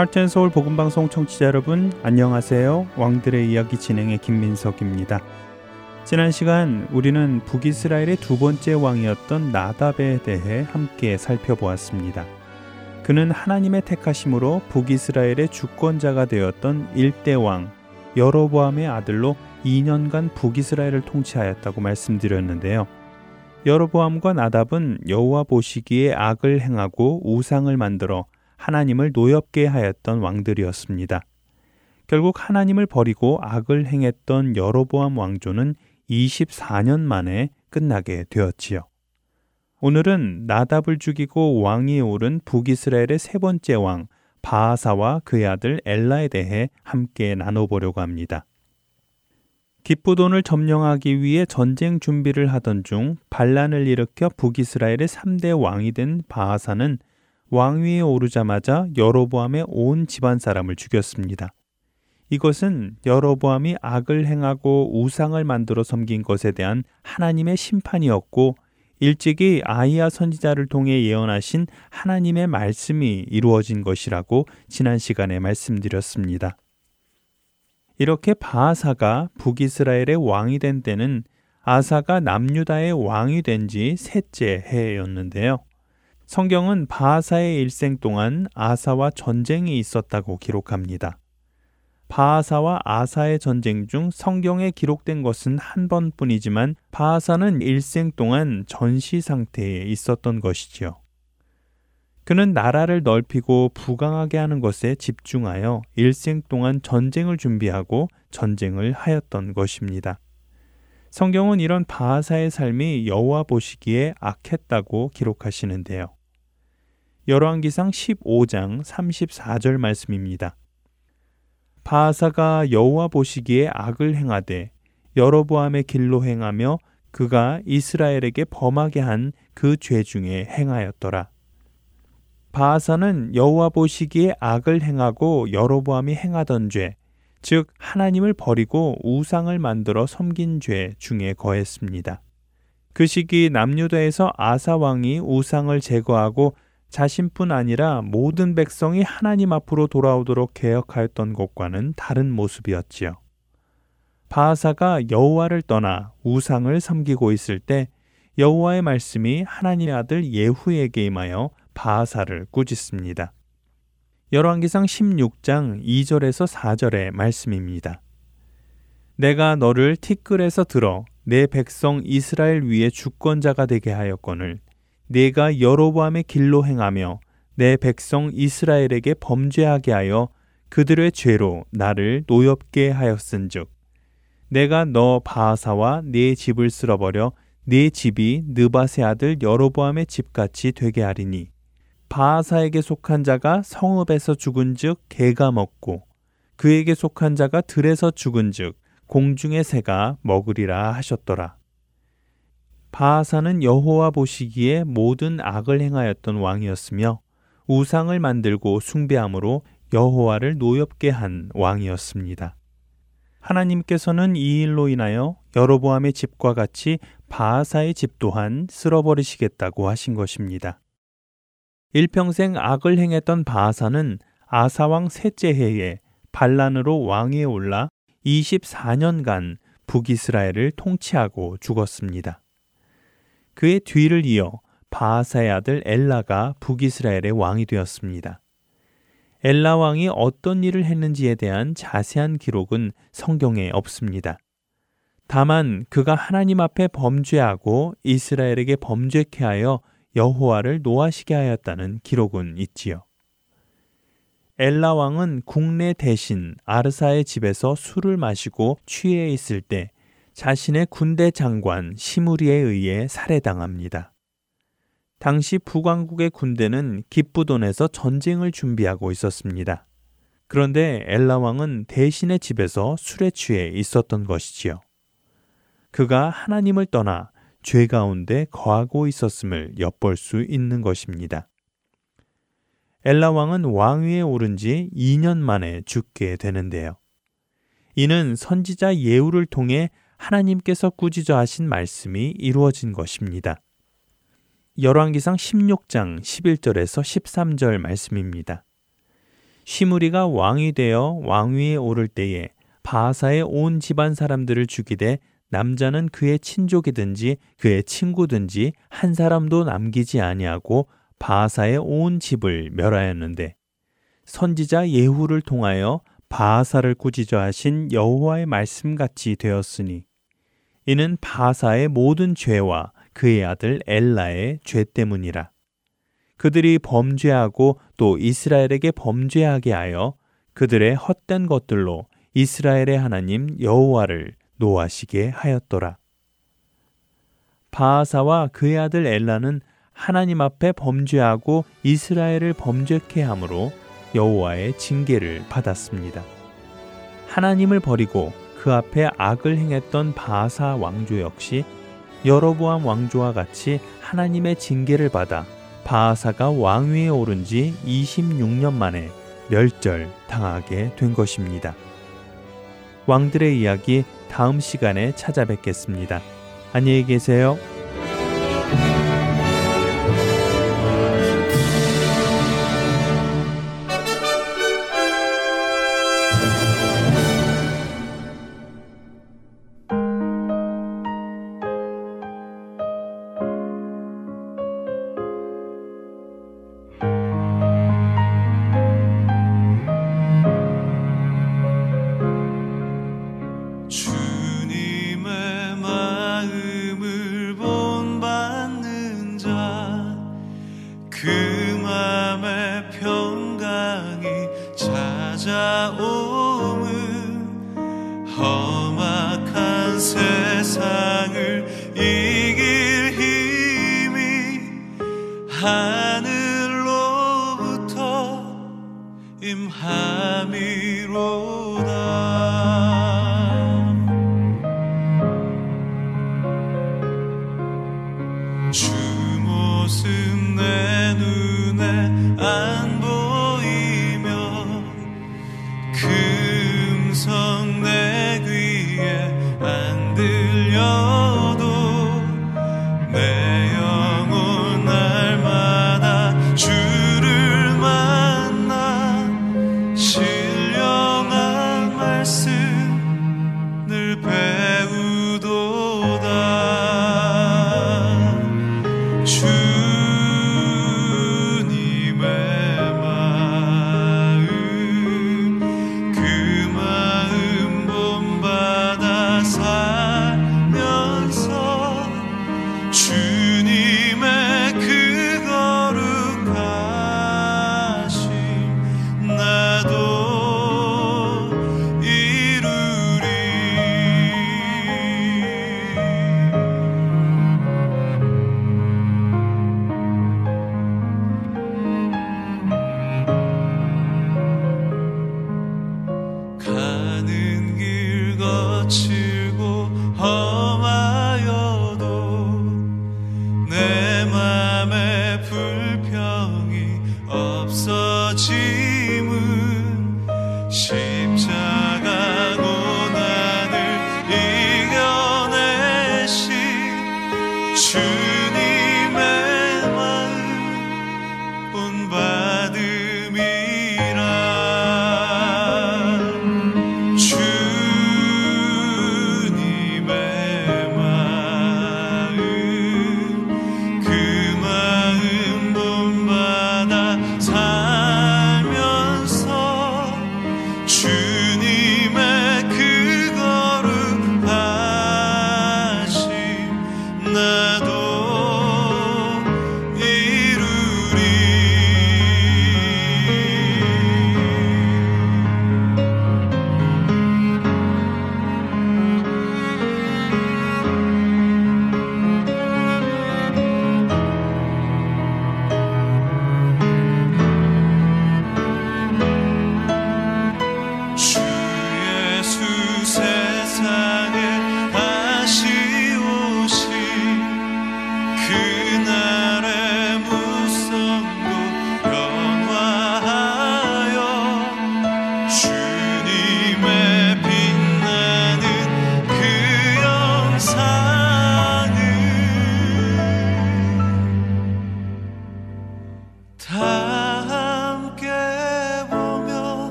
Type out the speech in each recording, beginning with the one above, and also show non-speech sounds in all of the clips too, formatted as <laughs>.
할텐 서울 복음 방송 청취자 여러분 안녕하세요. 왕들의 이야기 진행의 김민석입니다. 지난 시간 우리는 북이스라엘의 두 번째 왕이었던 나답에 대해 함께 살펴보았습니다. 그는 하나님의 택하심으로 북이스라엘의 주권자가 되었던 일대 왕 여로보암의 아들로 2년간 북이스라엘을 통치하였다고 말씀드렸는데요. 여로보암과 나답은 여호와 보시기에 악을 행하고 우상을 만들어 하나님을 노엽게 하였던 왕들이었습니다. 결국 하나님을 버리고 악을 행했던 여로보암 왕조는 24년 만에 끝나게 되었지요. 오늘은 나답을 죽이고 왕위에 오른 북이스라엘의 세 번째 왕 바하사와 그의 아들 엘라에 대해 함께 나눠보려고 합니다. 기쁘돈을 점령하기 위해 전쟁 준비를 하던 중 반란을 일으켜 북이스라엘의 3대 왕이 된 바하사는 왕위에 오르자마자 여로보암의 온 집안 사람을 죽였습니다. 이것은 여로보암이 악을 행하고 우상을 만들어 섬긴 것에 대한 하나님의 심판이었고 일찍이 아이야 선지자를 통해 예언하신 하나님의 말씀이 이루어진 것이라고 지난 시간에 말씀드렸습니다. 이렇게 바하사가 북이스라엘의 왕이 된 때는 아사가 남유다의 왕이 된 지 셋째 해였는데요. 성경은 바하사의 일생 동안 아사와 전쟁이 있었다고 기록합니다. 바하사와 아사의 전쟁 중 성경에 기록된 것은 한 번뿐이지만 바하사는 일생 동안 전시 상태에 있었던 것이지요. 그는 나라를 넓히고 부강하게 하는 것에 집중하여 일생 동안 전쟁을 준비하고 전쟁을 하였던 것입니다. 성경은 이런 바하사의 삶이 여호와 보시기에 악했다고 기록하시는데요. 열왕기상 15장 34절 말씀입니다. 바하사가 여호와 보시기에 악을 행하되 여로보암의 길로 행하며 그가 이스라엘에게 범하게 한 그 죄 중에 행하였더라. 바하사는 여호와 보시기에 악을 행하고 여로보암이 행하던 죄, 즉 하나님을 버리고 우상을 만들어 섬긴 죄 중에 거했습니다. 그 시기 남유다에서 아사 왕이 우상을 제거하고 자신뿐 아니라 모든 백성이 하나님 앞으로 돌아오도록 개혁하였던 것과는 다른 모습이었지요. 바하사가 여호와를 떠나 우상을 섬기고 있을 때 여호와의 말씀이 하나님의 아들 예후에게 임하여 바하사를 꾸짖습니다. 열왕기상 16장 2절에서 4절의 말씀입니다. 내가 너를 티끌에서 들어 내 백성 이스라엘 위에 주권자가 되게 하였거늘 내가 여로보암의 길로 행하며 내 백성 이스라엘에게 범죄하게 하여 그들의 죄로 나를 노엽게 하였은즉 내가 너 바하사와 네 집을 쓸어버려 네 집이 느바세 아들 여로보암의 집같이 되게 하리니 바하사에게 속한 자가 성읍에서 죽은즉 개가 먹고 그에게 속한 자가 들에서 죽은즉 공중의 새가 먹으리라 하셨더라. 바하사는 여호와 보시기에 모든 악을 행하였던 왕이었으며 우상을 만들고 숭배함으로 여호와를 노엽게 한 왕이었습니다. 하나님께서는 이 일로 인하여 여로보암의 집과 같이 바하사의 집 또한 쓸어버리시겠다고 하신 것입니다. 일평생 악을 행했던 바하사는 아사왕 셋째 해에 반란으로 왕위에 올라 24년간 북이스라엘을 통치하고 죽었습니다. 그의 뒤를 이어 바하사의 아들 엘라가 북이스라엘의 왕이 되었습니다. 엘라 왕이 어떤 일을 했는지에 대한 자세한 기록은 성경에 없습니다. 다만 그가 하나님 앞에 범죄하고 이스라엘에게 범죄케 하여 여호와를 노하시게 하였다는 기록은 있지요. 엘라 왕은 국내 대신 아르사의 집에서 술을 마시고 취해 있을 때 자신의 군대 장관 시무리에 의해 살해당합니다. 당시 북왕국의 군대는 기쁘돈에서 전쟁을 준비하고 있었습니다. 그런데 엘라 왕은 대신의 집에서 술에 취해 있었던 것이지요. 그가 하나님을 떠나 죄 가운데 거하고 있었음을 엿볼 수 있는 것입니다. 엘라 왕은 왕위에 오른 지 2년 만에 죽게 되는데요. 이는 선지자 예우를 통해 하나님께서 꾸짖어 하신 말씀이 이루어진 것입니다. 열왕기상 16장 11절에서 13절 말씀입니다. 시무리가 왕이 되어 왕위에 오를 때에 바사의 온 집안 사람들을 죽이되 남자는 그의 친족이든지 그의 친구든지 한 사람도 남기지 아니하고 바사의 온 집을 멸하였는데 선지자 예후를 통하여 바사를 꾸짖어 하신 여호와의 말씀같이 되었으니 이는 바사의 모든 죄와 그의 아들 엘라의 죄 때문이라 그들이 범죄하고 또 이스라엘에게 범죄하게 하여 그들의 헛된 것들로 이스라엘의 하나님 여호와를 노하시게 하였더라. 바하사와 그의 아들 엘라는 하나님 앞에 범죄하고 이스라엘을 범죄케 함으로 여호와의 징계를 받았습니다. 하나님을 버리고 그 앞에 악을 행했던 바하사 왕조 역시 여로보암 왕조와 같이 하나님의 징계를 받아 바하사가 왕위에 오른 지 26년 만에 멸절 당하게 된 것입니다. 왕들의 이야기 다음 시간에 찾아뵙겠습니다. 안녕히 계세요. 이루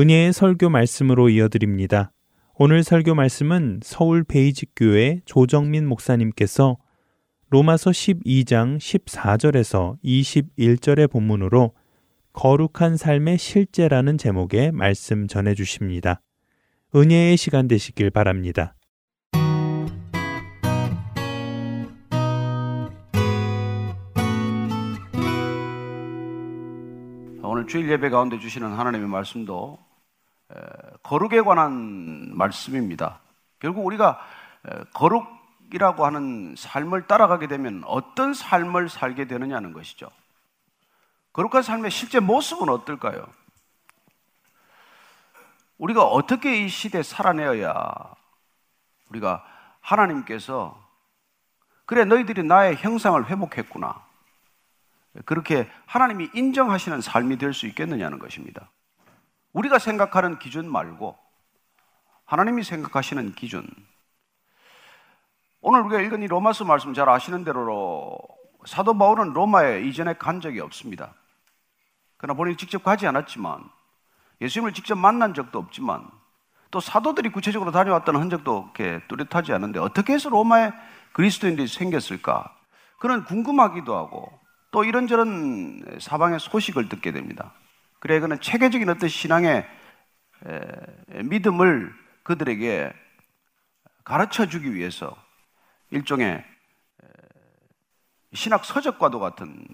은혜의 설교 말씀으로 이어드립니다. 오늘 설교 말씀은 서울 베이직교회 조정민 목사님께서 로마서 12장 14절에서 21절의 본문으로 거룩한 삶의 실제라는 제목의 말씀 전해 주십니다. 은혜의 시간 되시길 바랍니다. 오늘 주일 예배 가운데 주시는 하나님의 말씀도 거룩에 관한 말씀입니다. 결국 우리가 거룩이라고 하는 삶을 따라가게 되면 어떤 삶을 살게 되느냐는 것이죠. 거룩한 삶의 실제 모습은 어떨까요? 우리가 어떻게 이 시대에 살아내어야 우리가 하나님께서 그래 너희들이 나의 형상을 회복했구나. 그렇게 하나님이 인정하시는 삶이 될 수 있겠느냐는 것입니다. 우리가 생각하는 기준 말고 하나님이 생각하시는 기준. 오늘 우리가 읽은 이 로마서 말씀 잘 아시는 대로 사도 바울은 로마에 이전에 간 적이 없습니다. 그러나 본인이 직접 가지 않았지만 예수님을 직접 만난 적도 없지만 또 사도들이 구체적으로 다녀왔다는 흔적도 이렇게 뚜렷하지 않은데 어떻게 해서 로마에 그리스도인들이 생겼을까? 그는 궁금하기도 하고 또 이런저런 사방의 소식을 듣게 됩니다. 그래 그는 체계적인 어떤 신앙의 믿음을 그들에게 가르쳐 주기 위해서 일종의 신학 서적과도 같은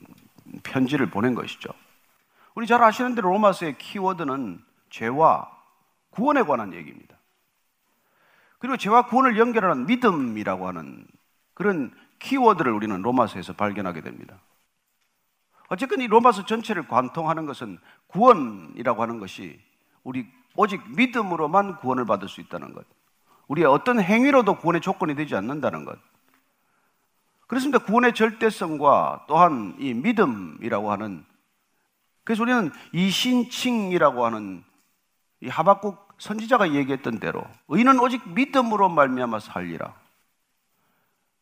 편지를 보낸 것이죠. 우리 잘 아시는 대로 로마서의 키워드는 죄와 구원에 관한 얘기입니다. 그리고 죄와 구원을 연결하는 믿음이라고 하는 그런 키워드를 우리는 로마서에서 발견하게 됩니다. 어쨌든 이 로마서 전체를 관통하는 것은 구원이라고 하는 것이 우리 오직 믿음으로만 구원을 받을 수 있다는 것. 우리의 어떤 행위로도 구원의 조건이 되지 않는다는 것. 그렇습니다. 구원의 절대성과 또한 이 믿음이라고 하는 그래서 우리는 이신칭이라고 하는 이 하박국 선지자가 얘기했던 대로 의인은 오직 믿음으로 말미암아 살리라.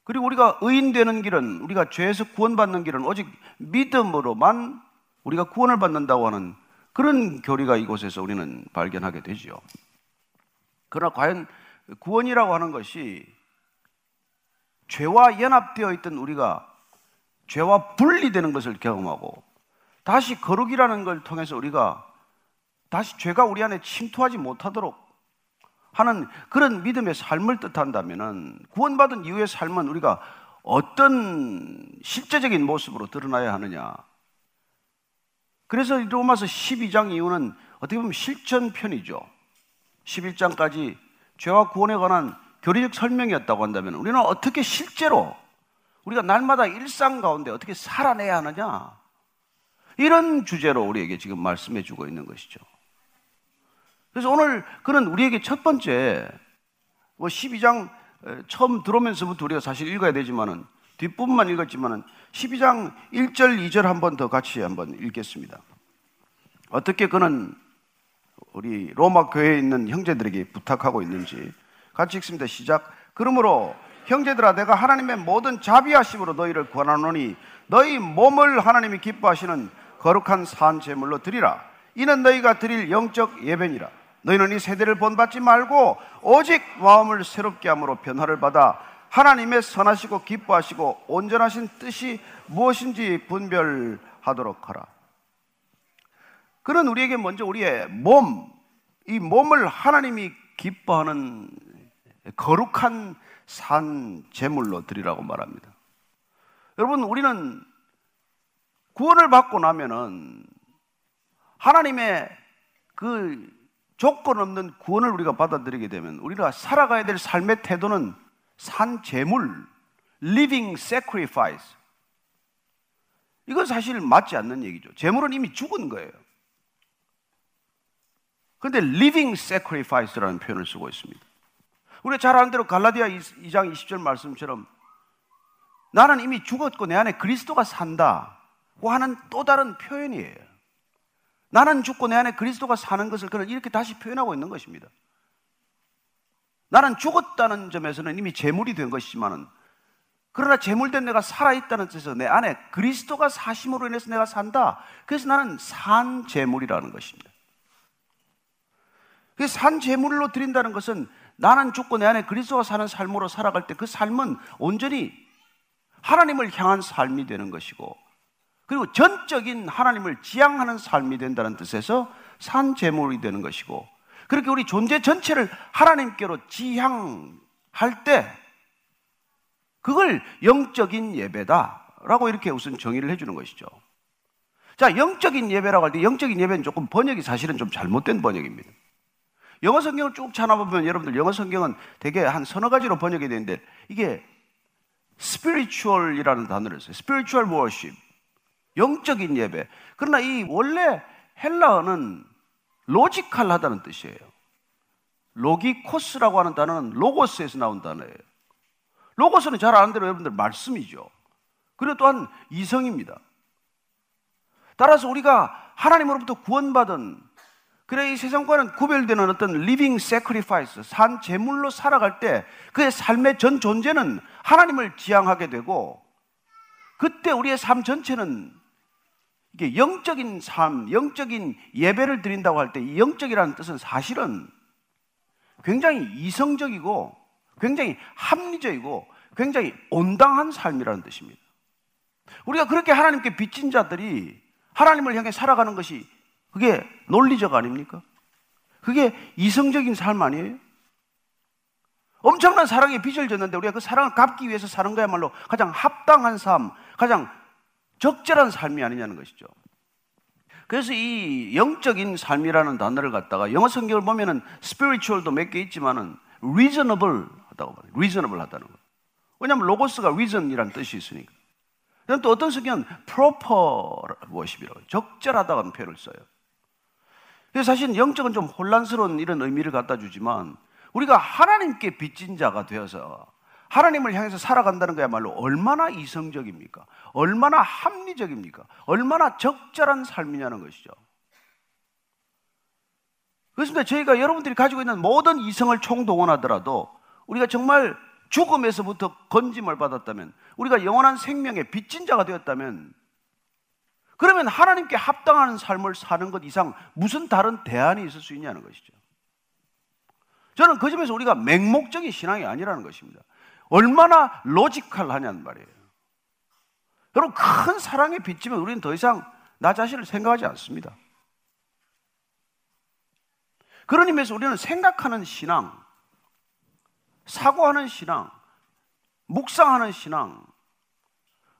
그리고 우리가 의인 되는 길은 우리가 죄에서 구원받는 길은 오직 믿음으로만 우리가 구원을 받는다고 하는 그런 교리가 이곳에서 우리는 발견하게 되지요. 그러나 과연 구원이라고 하는 것이 죄와 연합되어 있던 우리가 죄와 분리되는 것을 경험하고 다시 거룩이라는 걸 통해서 우리가 다시 죄가 우리 안에 침투하지 못하도록 하는 그런 믿음의 삶을 뜻한다면 구원받은 이후의 삶은 우리가 어떤 실제적인 모습으로 드러나야 하느냐. 그래서 로마서 12장 이후는 어떻게 보면 실천편이죠. 11장까지 죄와 구원에 관한 교리적 설명이었다고 한다면 우리는 어떻게 실제로 우리가 날마다 일상 가운데 어떻게 살아내야 하느냐. 이런 주제로 우리에게 지금 말씀해 주고 있는 것이죠. 그래서 오늘 그는 우리에게 첫 번째 뭐 12장 처음 들어오면서부터 우리가 사실 읽어야 되지만은 뒷부분만 읽었지만은 12장 1절 2절 한 번 더 같이 한번 읽겠습니다. 어떻게 그는 우리 로마 교회에 있는 형제들에게 부탁하고 있는지 같이 읽습니다. 시작. 그러므로 형제들아 내가 하나님의 모든 자비하심으로 너희를 권하노니 너희 몸을 하나님이 기뻐하시는 거룩한 산 제물로 드리라. 이는 너희가 드릴 영적 예배니라. 너희는 이 세대를 본받지 말고 오직 마음을 새롭게 함으로 변화를 받아 하나님의 선하시고 기뻐하시고 온전하신 뜻이 무엇인지 분별하도록 하라. 그는 우리에게 먼저 우리의 몸, 이 몸을 하나님이 기뻐하는 거룩한 산 제물로 드리라고 말합니다. 여러분, 우리는 구원을 받고 나면은 하나님의 그 조건 없는 구원을 우리가 받아들이게 되면 우리가 살아가야 될 삶의 태도는 산 제물, living sacrifice. 이건 사실 맞지 않는 얘기죠. 제물은 이미 죽은 거예요. 그런데 living sacrifice라는 표현을 쓰고 있습니다. 우리가 잘 아는 대로 갈라디아 2장 20절 말씀처럼 나는 이미 죽었고 내 안에 그리스도가 산다 고 하는 또 다른 표현이에요. 나는 죽고 내 안에 그리스도가 사는 것을 그는 이렇게 다시 표현하고 있는 것입니다. 나는 죽었다는 점에서는 이미 재물이 된 것이지만은 그러나 재물된 내가 살아있다는 뜻에서 내 안에 그리스도가 사심으로 인해서 내가 산다. 그래서 나는 산 재물이라는 것입니다. 산 제물로 드린다는 것은 나는 죽고 내 안에 그리스도가 사는 삶으로 살아갈 때 그 삶은 온전히 하나님을 향한 삶이 되는 것이고 그리고 전적인 하나님을 지향하는 삶이 된다는 뜻에서 산 제물이 되는 것이고 그렇게 우리 존재 전체를 하나님께로 지향할 때 그걸 영적인 예배다라고 이렇게 우선 정의를 해주는 것이죠. 자, 영적인 예배라고 할 때 영적인 예배는 조금 번역이 사실은 좀 잘못된 번역입니다. 영어 성경을 쭉 찾아보면 여러분들 영어 성경은 되게 한 서너 가지로 번역이 되는데 이게 spiritual이라는 단어를 써요. spiritual worship. 영적인 예배. 그러나 이 원래 헬라어는 로지컬하다는 뜻이에요. 로기코스라고 하는 단어는 로고스에서 나온 단어예요. 로고스는 잘 아는 대로 여러분들 말씀이죠. 그리고 또한 이성입니다. 따라서 우리가 하나님으로부터 구원받은 그래 이 세상과는 구별되는 어떤 living sacrifice 산 제물로 살아갈 때 그의 삶의 전 존재는 하나님을 지향하게 되고 그때 우리의 삶 전체는 이게 영적인 삶, 영적인 예배를 드린다고 할때이 영적이라는 뜻은 사실은 굉장히 이성적이고 굉장히 합리적이고 굉장히 온당한 삶이라는 뜻입니다. 우리가 그렇게 하나님께 빚진 자들이 하나님을 향해 살아가는 것이 그게 논리적 아닙니까? 그게 이성적인 삶 아니에요? 엄청난 사랑에 빚을 졌는데 우리가 그 사랑을 갚기 위해서 사는 거야말로 가장 합당한 삶, 가장 적절한 삶이 아니냐는 것이죠. 그래서 이 영적인 삶이라는 단어를 갖다가 영어 성경을 보면은 spiritual도 몇 개 있지만은 reasonable 하다고 봐요. reasonable 하다는 거. 왜냐하면 로고스가 reason이라는 뜻이 있으니까. 그럼 또 어떤 성경은 proper worship이라고 적절하다는 표현을 써요. 그래서 사실 영적은 좀 혼란스러운 이런 의미를 갖다 주지만 우리가 하나님께 빚진 자가 되어서 하나님을 향해서 살아간다는 거야말로 얼마나 이성적입니까? 얼마나 합리적입니까? 얼마나 적절한 삶이냐는 것이죠. 그렇습니다. 저희가 여러분들이 가지고 있는 모든 이성을 총동원하더라도 우리가 정말 죽음에서부터 건짐을 받았다면 우리가 영원한 생명의 빚진 자가 되었다면 그러면 하나님께 합당한 삶을 사는 것 이상 무슨 다른 대안이 있을 수 있냐는 것이죠. 저는 그 점에서 우리가 맹목적인 신앙이 아니라는 것입니다. 얼마나 로지컬하냐는 말이에요. 여러분, 큰 사랑에 빚지면 우리는 더 이상 나 자신을 생각하지 않습니다. 그런 의미에서 우리는 생각하는 신앙, 사고하는 신앙, 묵상하는 신앙,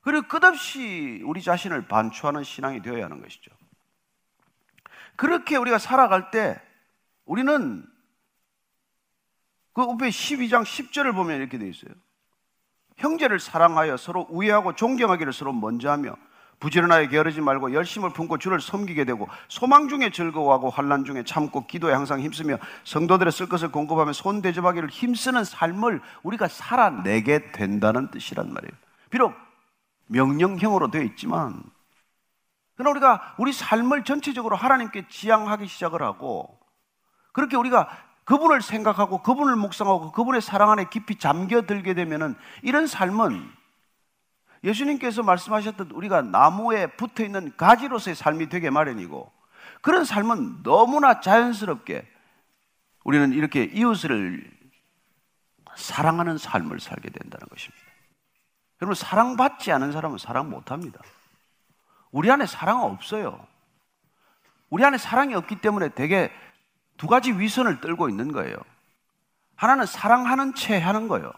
그리고 끝없이 우리 자신을 반추하는 신앙이 되어야 하는 것이죠. 그렇게 우리가 살아갈 때 우리는 그 앞에 12장 10절을 보면 이렇게 되어 있어요. 형제를 사랑하여 서로 우애하고 존경하기를 서로 먼저 하며 부지런하게 게으르지 말고 열심을 품고 주를 섬기게 되고 소망 중에 즐거워하고 환란 중에 참고 기도에 항상 힘쓰며 성도들의 쓸 것을 공급하며 손 대접하기를 힘쓰는 삶을 우리가 살아내게 된다는 뜻이란 말이에요. 비록 명령형으로 되어 있지만 그러나 우리가 우리 삶을 전체적으로 하나님께 지향하기 시작을 하고 그렇게 우리가 그분을 생각하고 그분을 묵상하고 그분의 사랑 안에 깊이 잠겨들게 되면은 이런 삶은 예수님께서 말씀하셨던 우리가 나무에 붙어 있는 가지로서의 삶이 되게 마련이고 그런 삶은 너무나 자연스럽게 우리는 이렇게 이웃을 사랑하는 삶을 살게 된다는 것입니다. 여러분, 사랑받지 않은 사람은 사랑 못 합니다. 우리 안에 사랑 없어요. 우리 안에 사랑이 없기 때문에 되게 두 가지 위선을 떨고 있는 거예요. 하나는 사랑하는 채 하는 거예요.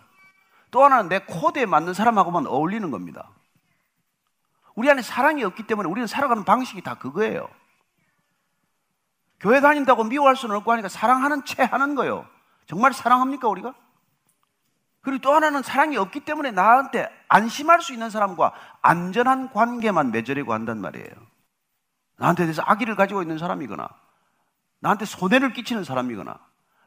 또 하나는 내 코드에 맞는 사람하고만 어울리는 겁니다. 우리 안에 사랑이 없기 때문에 우리는 살아가는 방식이 다 그거예요. 교회 다닌다고 미워할 수는 없고 하니까 사랑하는 채 하는 거예요. 정말 사랑합니까, 우리가? 그리고 또 하나는 사랑이 없기 때문에 나한테 안심할 수 있는 사람과 안전한 관계만 맺으려고 한단 말이에요. 나한테 대해서 악의를 가지고 있는 사람이거나 나한테 손해를 끼치는 사람이거나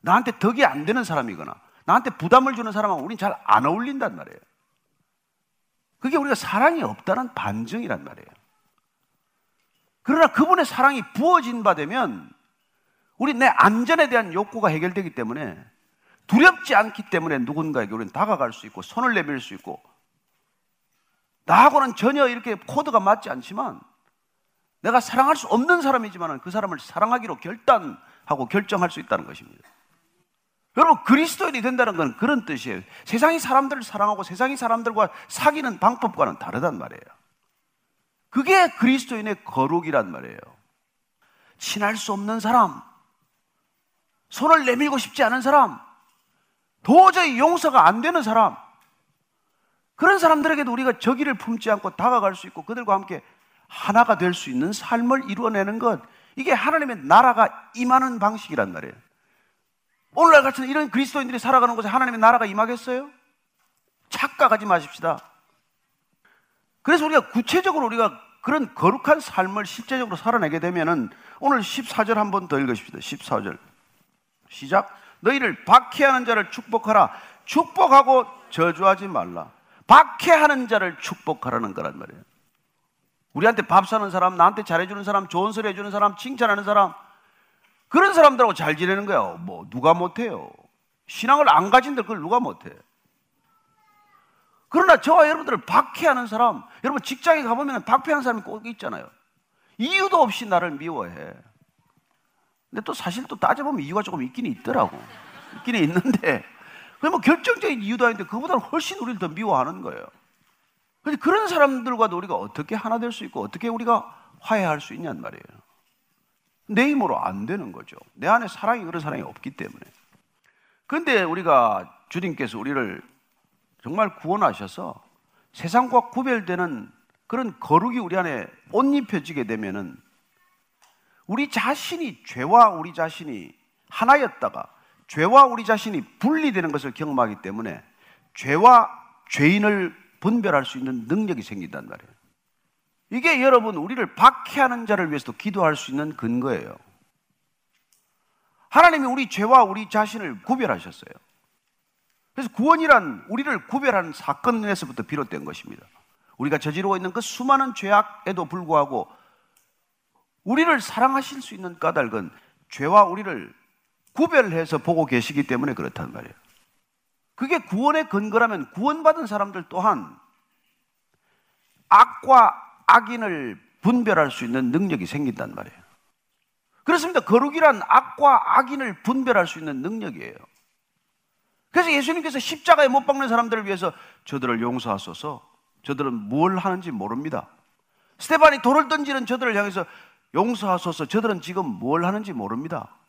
나한테 덕이 안 되는 사람이거나 나한테 부담을 주는 사람하고 우리는 잘안 어울린단 말이에요. 그게 우리가 사랑이 없다는 반증이란 말이에요. 그러나 그분의 사랑이 부어진 바 되면 우리 내 안전에 대한 욕구가 해결되기 때문에 두렵지 않기 때문에 누군가에게 우리는 다가갈 수 있고 손을 내밀 수 있고 나하고는 전혀 이렇게 코드가 맞지 않지만 내가 사랑할 수 없는 사람이지만 그 사람을 사랑하기로 결단하게 하고 결정할 수 있다는 것입니다. 여러분 그리스도인이 된다는 건 그런 뜻이에요. 세상이 사람들을 사랑하고 세상이 사람들과 사귀는 방법과는 다르단 말이에요. 그게 그리스도인의 거룩이란 말이에요. 친할 수 없는 사람, 손을 내밀고 싶지 않은 사람, 도저히 용서가 안 되는 사람, 그런 사람들에게도 우리가 저기를 품지 않고 다가갈 수 있고 그들과 함께 하나가 될 수 있는 삶을 이루어내는 것, 이게 하나님의 나라가 임하는 방식이란 말이에요. 오늘날 같은 이런 그리스도인들이 살아가는 곳에 하나님의 나라가 임하겠어요? 착각하지 마십시다. 그래서 우리가 구체적으로 우리가 그런 거룩한 삶을 실제적으로 살아내게 되면은 오늘 14절 한 번 더 읽으십시다. 14절. 시작. 너희를 박해하는 자를 축복하라. 축복하고 저주하지 말라. 박해하는 자를 축복하라는 거란 말이에요. 우리한테 밥 사는 사람, 나한테 잘해주는 사람, 좋은 소리 해주는 사람, 칭찬하는 사람, 그런 사람들하고 잘 지내는 거야. 뭐, 누가 못해요? 신앙을 안 가진들 그걸 누가 못해? 그러나 저와 여러분들을 박해하는 사람, 여러분 직장에 가보면 박해하는 사람이 꼭 있잖아요. 이유도 없이 나를 미워해. 근데 또 사실 또 따져보면 이유가 조금 있긴 있더라고. 있긴 있는데, 그뭐 결정적인 이유도 아닌데 그보다 훨씬 우리를 더 미워하는 거예요. 근데 그런 사람들과도 우리가 어떻게 하나 될 수 있고 어떻게 우리가 화해할 수 있냔 말이에요. 내 힘으로 안 되는 거죠. 내 안에 사랑이 그런 사랑이 없기 때문에. 그런데 우리가 주님께서 우리를 정말 구원하셔서 세상과 구별되는 그런 거룩이 우리 안에 옷 입혀지게 되면은 우리 자신이 죄와 우리 자신이 하나였다가 죄와 우리 자신이 분리되는 것을 경험하기 때문에 죄와 죄인을 분별할 수 있는 능력이 생긴단 말이에요. 이게 여러분 우리를 박해하는 자를 위해서도 기도할 수 있는 근거예요. 하나님이 우리 죄와 우리 자신을 구별하셨어요. 그래서 구원이란 우리를 구별하는 사건에서부터 비롯된 것입니다. 우리가 저지르고 있는 그 수많은 죄악에도 불구하고 우리를 사랑하실 수 있는 까닭은 죄와 우리를 구별해서 보고 계시기 때문에 그렇단 말이에요. 그게 구원의 근거라면 구원받은 사람들 또한 악과 악인을 분별할 수 있는 능력이 생긴단 말이에요. 그렇습니다. 거룩이란 악과 악인을 분별할 수 있는 능력이에요. 그래서 예수님께서 십자가에 못 박는 사람들을 위해서 저들을 용서하소서 저들은 뭘 하는지 모릅니다. 스테반이 돌을 던지는 저들을 향해서 용서하소서 저들은 지금 뭘 하는지 모릅니다.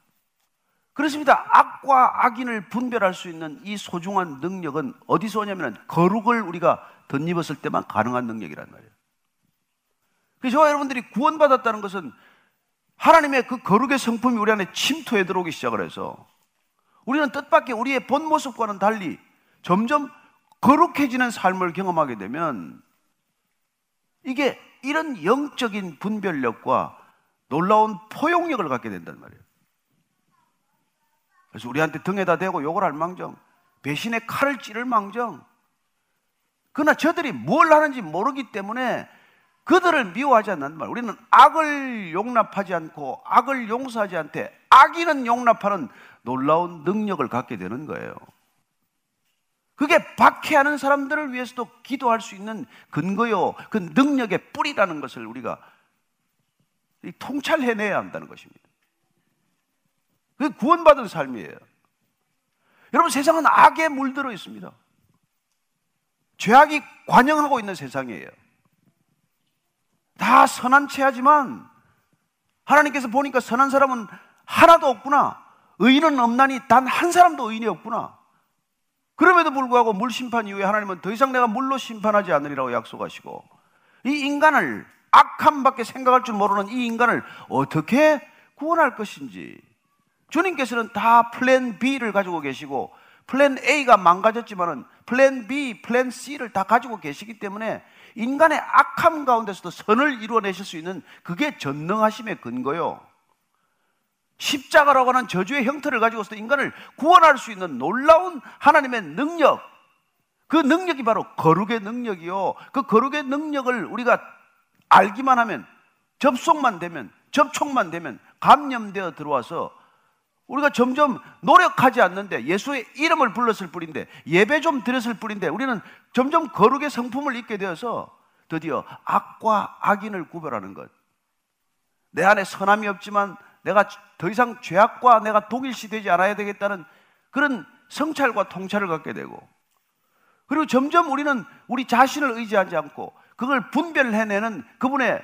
그렇습니다. 악과 악인을 분별할 수 있는 이 소중한 능력은 어디서 오냐면 거룩을 우리가 덧입었을 때만 가능한 능력이란 말이에요. 그래서 저와 여러분들이 구원받았다는 것은 하나님의 그 거룩의 성품이 우리 안에 침투해 들어오기 시작을 해서 우리는 뜻밖의 우리의 본 모습과는 달리 점점 거룩해지는 삶을 경험하게 되면 이게 이런 영적인 분별력과 놀라운 포용력을 갖게 된단 말이에요. 그래서 우리한테 등에다 대고 욕을 할 망정, 배신의 칼을 찌를 망정. 그러나 저들이 뭘 하는지 모르기 때문에 그들을 미워하지 않는 말. 우리는 악을 용납하지 않고 악을 용서하지 않되 악인은 용납하는 놀라운 능력을 갖게 되는 거예요. 그게 박해하는 사람들을 위해서도 기도할 수 있는 근거요. 그 능력의 뿌리라는 것을 우리가 통찰해내야 한다는 것입니다. 그 구원받은 삶이에요. 여러분 세상은 악에 물들어 있습니다. 죄악이 관영하고 있는 세상이에요. 다 선한 체하지만 하나님께서 보니까 선한 사람은 하나도 없구나. 의인은 없나니 단 한 사람도 의인이 없구나. 그럼에도 불구하고 물 심판 이후에 하나님은 더 이상 내가 물로 심판하지 않으리라고 약속하시고 이 인간을 악함밖에 생각할 줄 모르는 이 인간을 어떻게 구원할 것인지 주님께서는 다 플랜 B를 가지고 계시고 플랜 A가 망가졌지만은 플랜 B, 플랜 C를 다 가지고 계시기 때문에 인간의 악함 가운데서도 선을 이루어내실 수 있는 그게 전능하심의 근거요. 십자가라고 하는 저주의 형태를 가지고서 인간을 구원할 수 있는 놀라운 하나님의 능력. 그 능력이 바로 거룩의 능력이요. 그 거룩의 능력을 우리가 알기만 하면 접속만 되면 접촉만 되면 감염되어 들어와서 우리가 점점 노력하지 않는데 예수의 이름을 불렀을 뿐인데 예배 좀 드렸을 뿐인데 우리는 점점 거룩의 성품을 입게 되어서 드디어 악과 악인을 구별하는 것. 내 안에 선함이 없지만 내가 더 이상 죄악과 내가 동일시 되지 않아야 되겠다는 그런 성찰과 통찰을 갖게 되고 그리고 점점 우리는 우리 자신을 의지하지 않고 그걸 분별해내는 그분의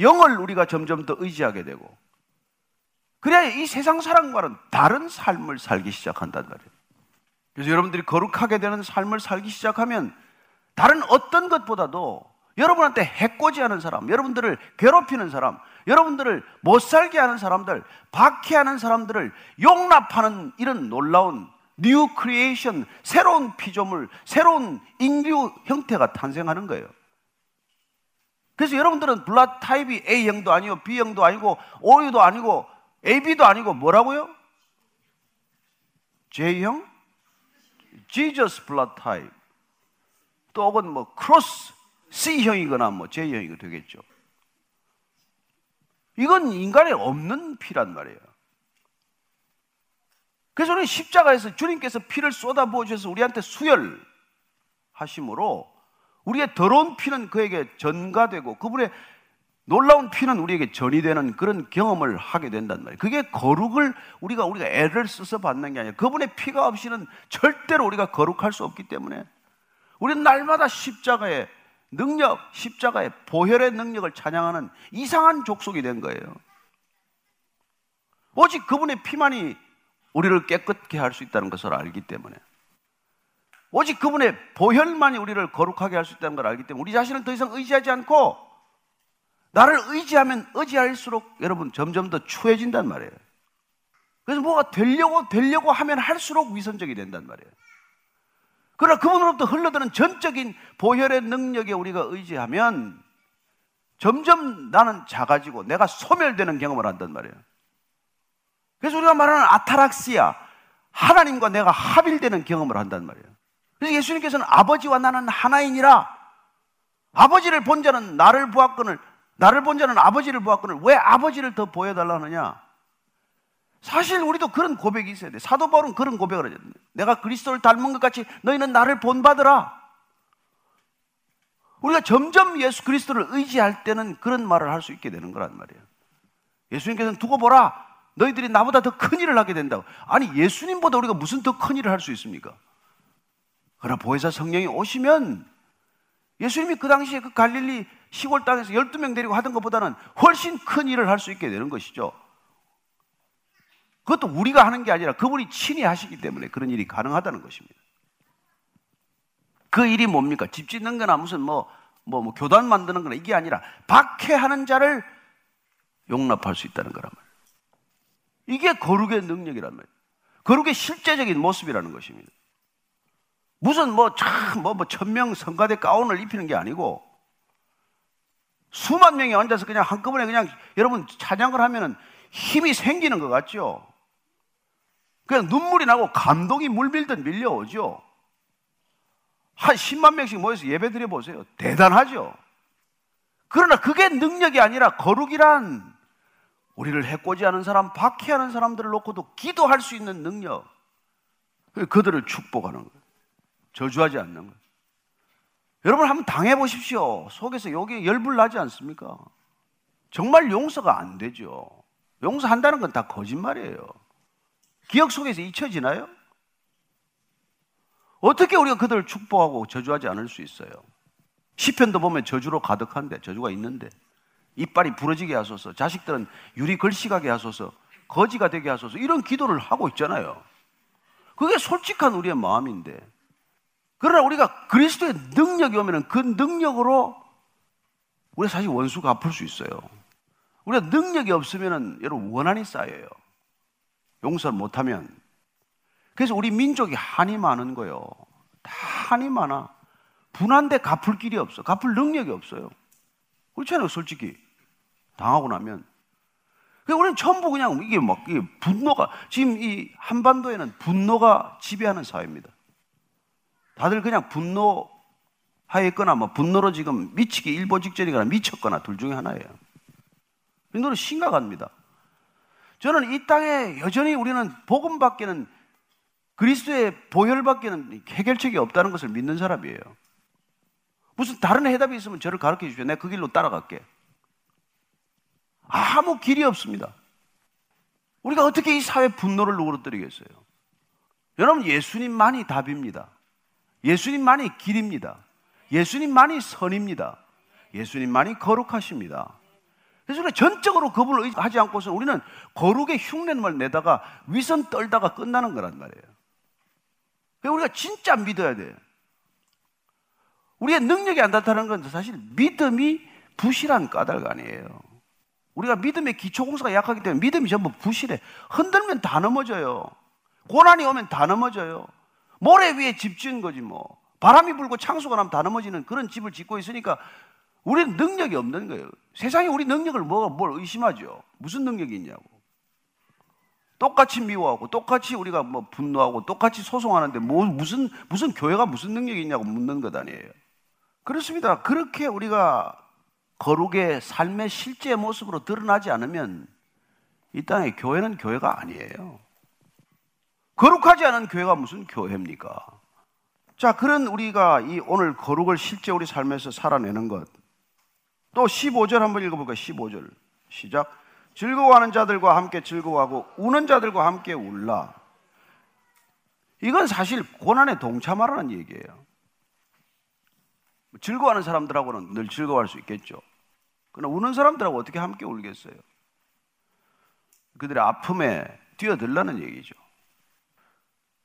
영을 우리가 점점 더 의지하게 되고 그래야 이 세상 사람과는 다른 삶을 살기 시작한단 말이에요. 그래서 여러분들이 거룩하게 되는 삶을 살기 시작하면 다른 어떤 것보다도 여러분한테 해코지하는 사람, 여러분들을 괴롭히는 사람, 여러분들을 못 살게 하는 사람들, 박해하는 사람들을 용납하는 이런 놀라운 new creation, 새로운 피조물, 새로운 인류 형태가 탄생하는 거예요. 그래서 여러분들은 blood type이 A형도 아니고 B형도 아니고 O도 아니고 AB도 아니고 뭐라고요? J형? Jesus blood type. 또 혹은 뭐 크로스 C형이거나 뭐 J형이거 되겠죠. 이건 인간에 없는 피란 말이에요. 그래서 우리 십자가에서 주님께서 피를 쏟아부어 주셔서 우리한테 수혈하심으로 우리의 더러운 피는 그에게 전가되고 그분의 놀라운 피는 우리에게 전이 되는 그런 경험을 하게 된단 말이에요. 그게 거룩을 우리가 우리가 애를 써서 받는 게 아니라 그분의 피가 없이는 절대로 우리가 거룩할 수 없기 때문에 우리는 날마다 십자가의 능력, 십자가의 보혈의 능력을 찬양하는 이상한 족속이 된 거예요. 오직 그분의 피만이 우리를 깨끗게 할 수 있다는 것을 알기 때문에 오직 그분의 보혈만이 우리를 거룩하게 할 수 있다는 걸 알기 때문에 우리 자신을 더 이상 의지하지 않고 나를 의지하면 의지할수록 여러분 점점 더 추해진단 말이에요. 그래서 뭐가 되려고 되려고 하면 할수록 위선적이 된단 말이에요. 그러나 그분으로부터 흘러드는 전적인 보혈의 능력에 우리가 의지하면 점점 나는 작아지고 내가 소멸되는 경험을 한단 말이에요. 그래서 우리가 말하는 아타락시아, 하나님과 내가 합일되는 경험을 한단 말이에요. 그래서 예수님께서는 아버지와 나는 하나이니라. 아버지를 본 자는 나를 보았거늘, 나를 본 자는 아버지를 보았거늘, 왜 아버지를 더 보여달라 하느냐? 사실 우리도 그런 고백이 있어야 돼. 사도 바울은 그런 고백을 하죠. 내가 그리스도를 닮은 것 같이 너희는 나를 본받으라. 우리가 점점 예수 그리스도를 의지할 때는 그런 말을 할 수 있게 되는 거란 말이에요. 예수님께서는 두고 보라. 너희들이 나보다 더 큰 일을 하게 된다고. 아니, 예수님보다 우리가 무슨 더 큰 일을 할 수 있습니까? 그러나 보혜사 성령이 오시면 예수님이 그 당시에 그 갈릴리 시골 땅에서 12명 데리고 하던 것보다는 훨씬 큰 일을 할 수 있게 되는 것이죠. 그것도 우리가 하는 게 아니라 그분이 친히 하시기 때문에 그런 일이 가능하다는 것입니다. 그 일이 뭡니까? 집 짓는 거나 무슨 뭐, 뭐, 뭐 교단 만드는 거나 이게 아니라 박해하는 자를 용납할 수 있다는 거란 말이에요. 이게 거룩의 능력이란 말이에요. 거룩의 실제적인 모습이라는 것입니다. 무슨 뭐, 참, 뭐, 뭐, 천명 성가대 가운을 입히는 게 아니고 수만 명이 앉아서 그냥 한꺼번에 그냥 여러분 찬양을 하면은 힘이 생기는 것 같죠? 그냥 눈물이 나고 감동이 물밀듯 밀려오죠. 한 10만 명씩 모여서 예배 드려 보세요. 대단하죠. 그러나 그게 능력이 아니라 거룩이란 우리를 해코지 하는 사람, 박해하는 사람들을 놓고도 기도할 수 있는 능력. 그들을 축복하는 거예요. 저주하지 않는 거예요. 여러분 한번 당해 보십시오. 속에서 여기 열불 나지 않습니까? 정말 용서가 안 되죠. 용서한다는 건 다 거짓말이에요. 기억 속에서 잊혀지나요? 어떻게 우리가 그들을 축복하고 저주하지 않을 수 있어요? 시편도 보면 저주로 가득한데 저주가 있는데 이빨이 부러지게 하소서 자식들은 유리 걸식하게 하소서 거지가 되게 하소서 이런 기도를 하고 있잖아요. 그게 솔직한 우리의 마음인데 그러나 우리가 그리스도의 능력이 오면 그 능력으로 우리가 사실 원수가 아플 수 있어요. 우리가 능력이 없으면 여러분 원한이 쌓여요. 용서를 못하면. 그래서 우리 민족이 한이 많은 거예요. 다 한이 많아. 분한데 갚을 길이 없어. 갚을 능력이 없어요. 그렇잖아요, 솔직히. 당하고 나면. 그 우리는 전부 그냥 이게 막 이게 분노가 지금 이 한반도에는 분노가 지배하는 사회입니다. 다들 그냥 분노 하였거나 뭐 분노로 지금 미치기 일보 직전이거나 미쳤거나 둘 중에 하나예요. 이 노래 심각합니다. 저는 이 땅에 여전히 우리는 복음밖에는 그리스도의 보혈밖에는 해결책이 없다는 것을 믿는 사람이에요. 무슨 다른 해답이 있으면 저를 가르쳐 주십시오. 내가 그 길로 따라갈게. 아무 길이 없습니다. 우리가 어떻게 이 사회 분노를 누그러뜨리겠어요? 여러분, 예수님만이 답입니다. 예수님만이 길입니다. 예수님만이 선입니다. 예수님만이 거룩하십니다. 그래서 전적으로 그분을 의지하지 않고서 우리는 거룩의 흉내를 내다가 위선 떨다가 끝나는 거란 말이에요. 우리가 진짜 믿어야 돼요. 우리의 능력이 안 나타나는 건 사실 믿음이 부실한 까닭 아니에요. 우리가 믿음의 기초 공사가 약하기 때문에 믿음이 전부 부실해. 흔들면 다 넘어져요. 고난이 오면 다 넘어져요. 모래 위에 집 지은 거지 뭐. 바람이 불고 창수가 나면 다 넘어지는 그런 집을 짓고 있으니까 우리는 능력이 없는 거예요. 세상에 우리 능력을 뭐, 뭘 의심하죠? 무슨 능력이 있냐고. 똑같이 미워하고, 똑같이 우리가 뭐 분노하고, 똑같이 소송하는데 뭐, 무슨, 무슨 교회가 무슨 능력이 있냐고 묻는 것 아니에요. 그렇습니다. 그렇게 우리가 거룩의 삶의 실제 모습으로 드러나지 않으면 이 땅에 교회는 교회가 아니에요. 거룩하지 않은 교회가 무슨 교회입니까? 자, 그런 우리가 이 오늘 거룩을 실제 우리 삶에서 살아내는 것. 또 15절 한번 읽어볼까요? 15절. 시작. 즐거워하는 자들과 함께 즐거워하고 우는 자들과 함께 울라. 이건 사실 고난에 동참하라는 얘기예요. 즐거워하는 사람들하고는 늘 즐거워할 수 있겠죠. 그러나 우는 사람들하고 어떻게 함께 울겠어요? 그들의 아픔에 뛰어들라는 얘기죠.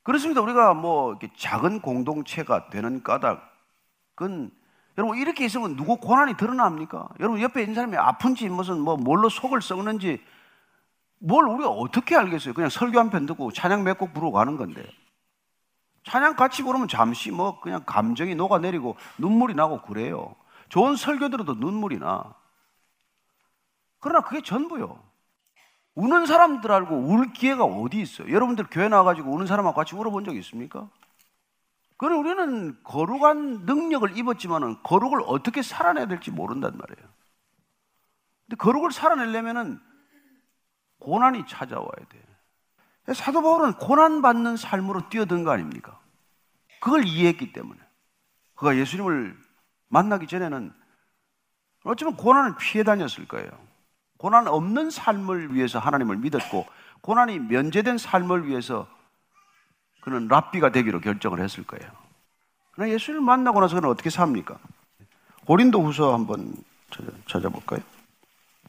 그렇습니다. 우리가 뭐 작은 공동체가 되는 까닭은 여러분 이렇게 있으면 누구 고난이 드러납니까? 여러분 옆에 있는 사람이 아픈지 무슨 뭐 뭘로 속을 썩는지 뭘 우리가 어떻게 알겠어요? 그냥 설교 한 편 듣고 찬양 몇 곡 부르고 가는 건데. 찬양 같이 부르면 잠시 뭐 그냥 감정이 녹아내리고 눈물이 나고 그래요. 좋은 설교 들어도 눈물이 나. 그러나 그게 전부요. 우는 사람들 알고 울 기회가 어디 있어요? 여러분들 교회 나와가지고 우는 사람하고 같이 울어본 적 있습니까? 그럼 우리는 거룩한 능력을 입었지만은 거룩을 어떻게 살아내야 될지 모른단 말이에요. 근데 거룩을 살아내려면은 고난이 찾아와야 돼. 사도 바울은 고난받는 삶으로 뛰어든 거 아닙니까? 그걸 이해했기 때문에. 그가 예수님을 만나기 전에는 어쩌면 고난을 피해 다녔을 거예요. 고난 없는 삶을 위해서 하나님을 믿었고, 고난이 면제된 삶을 위해서 그는 랍비가 되기로 결정을 했을 거예요. 그러나 예수를 만나고 나서 그는 어떻게 삽니까? 고린도 후서 한번 찾아 볼까요?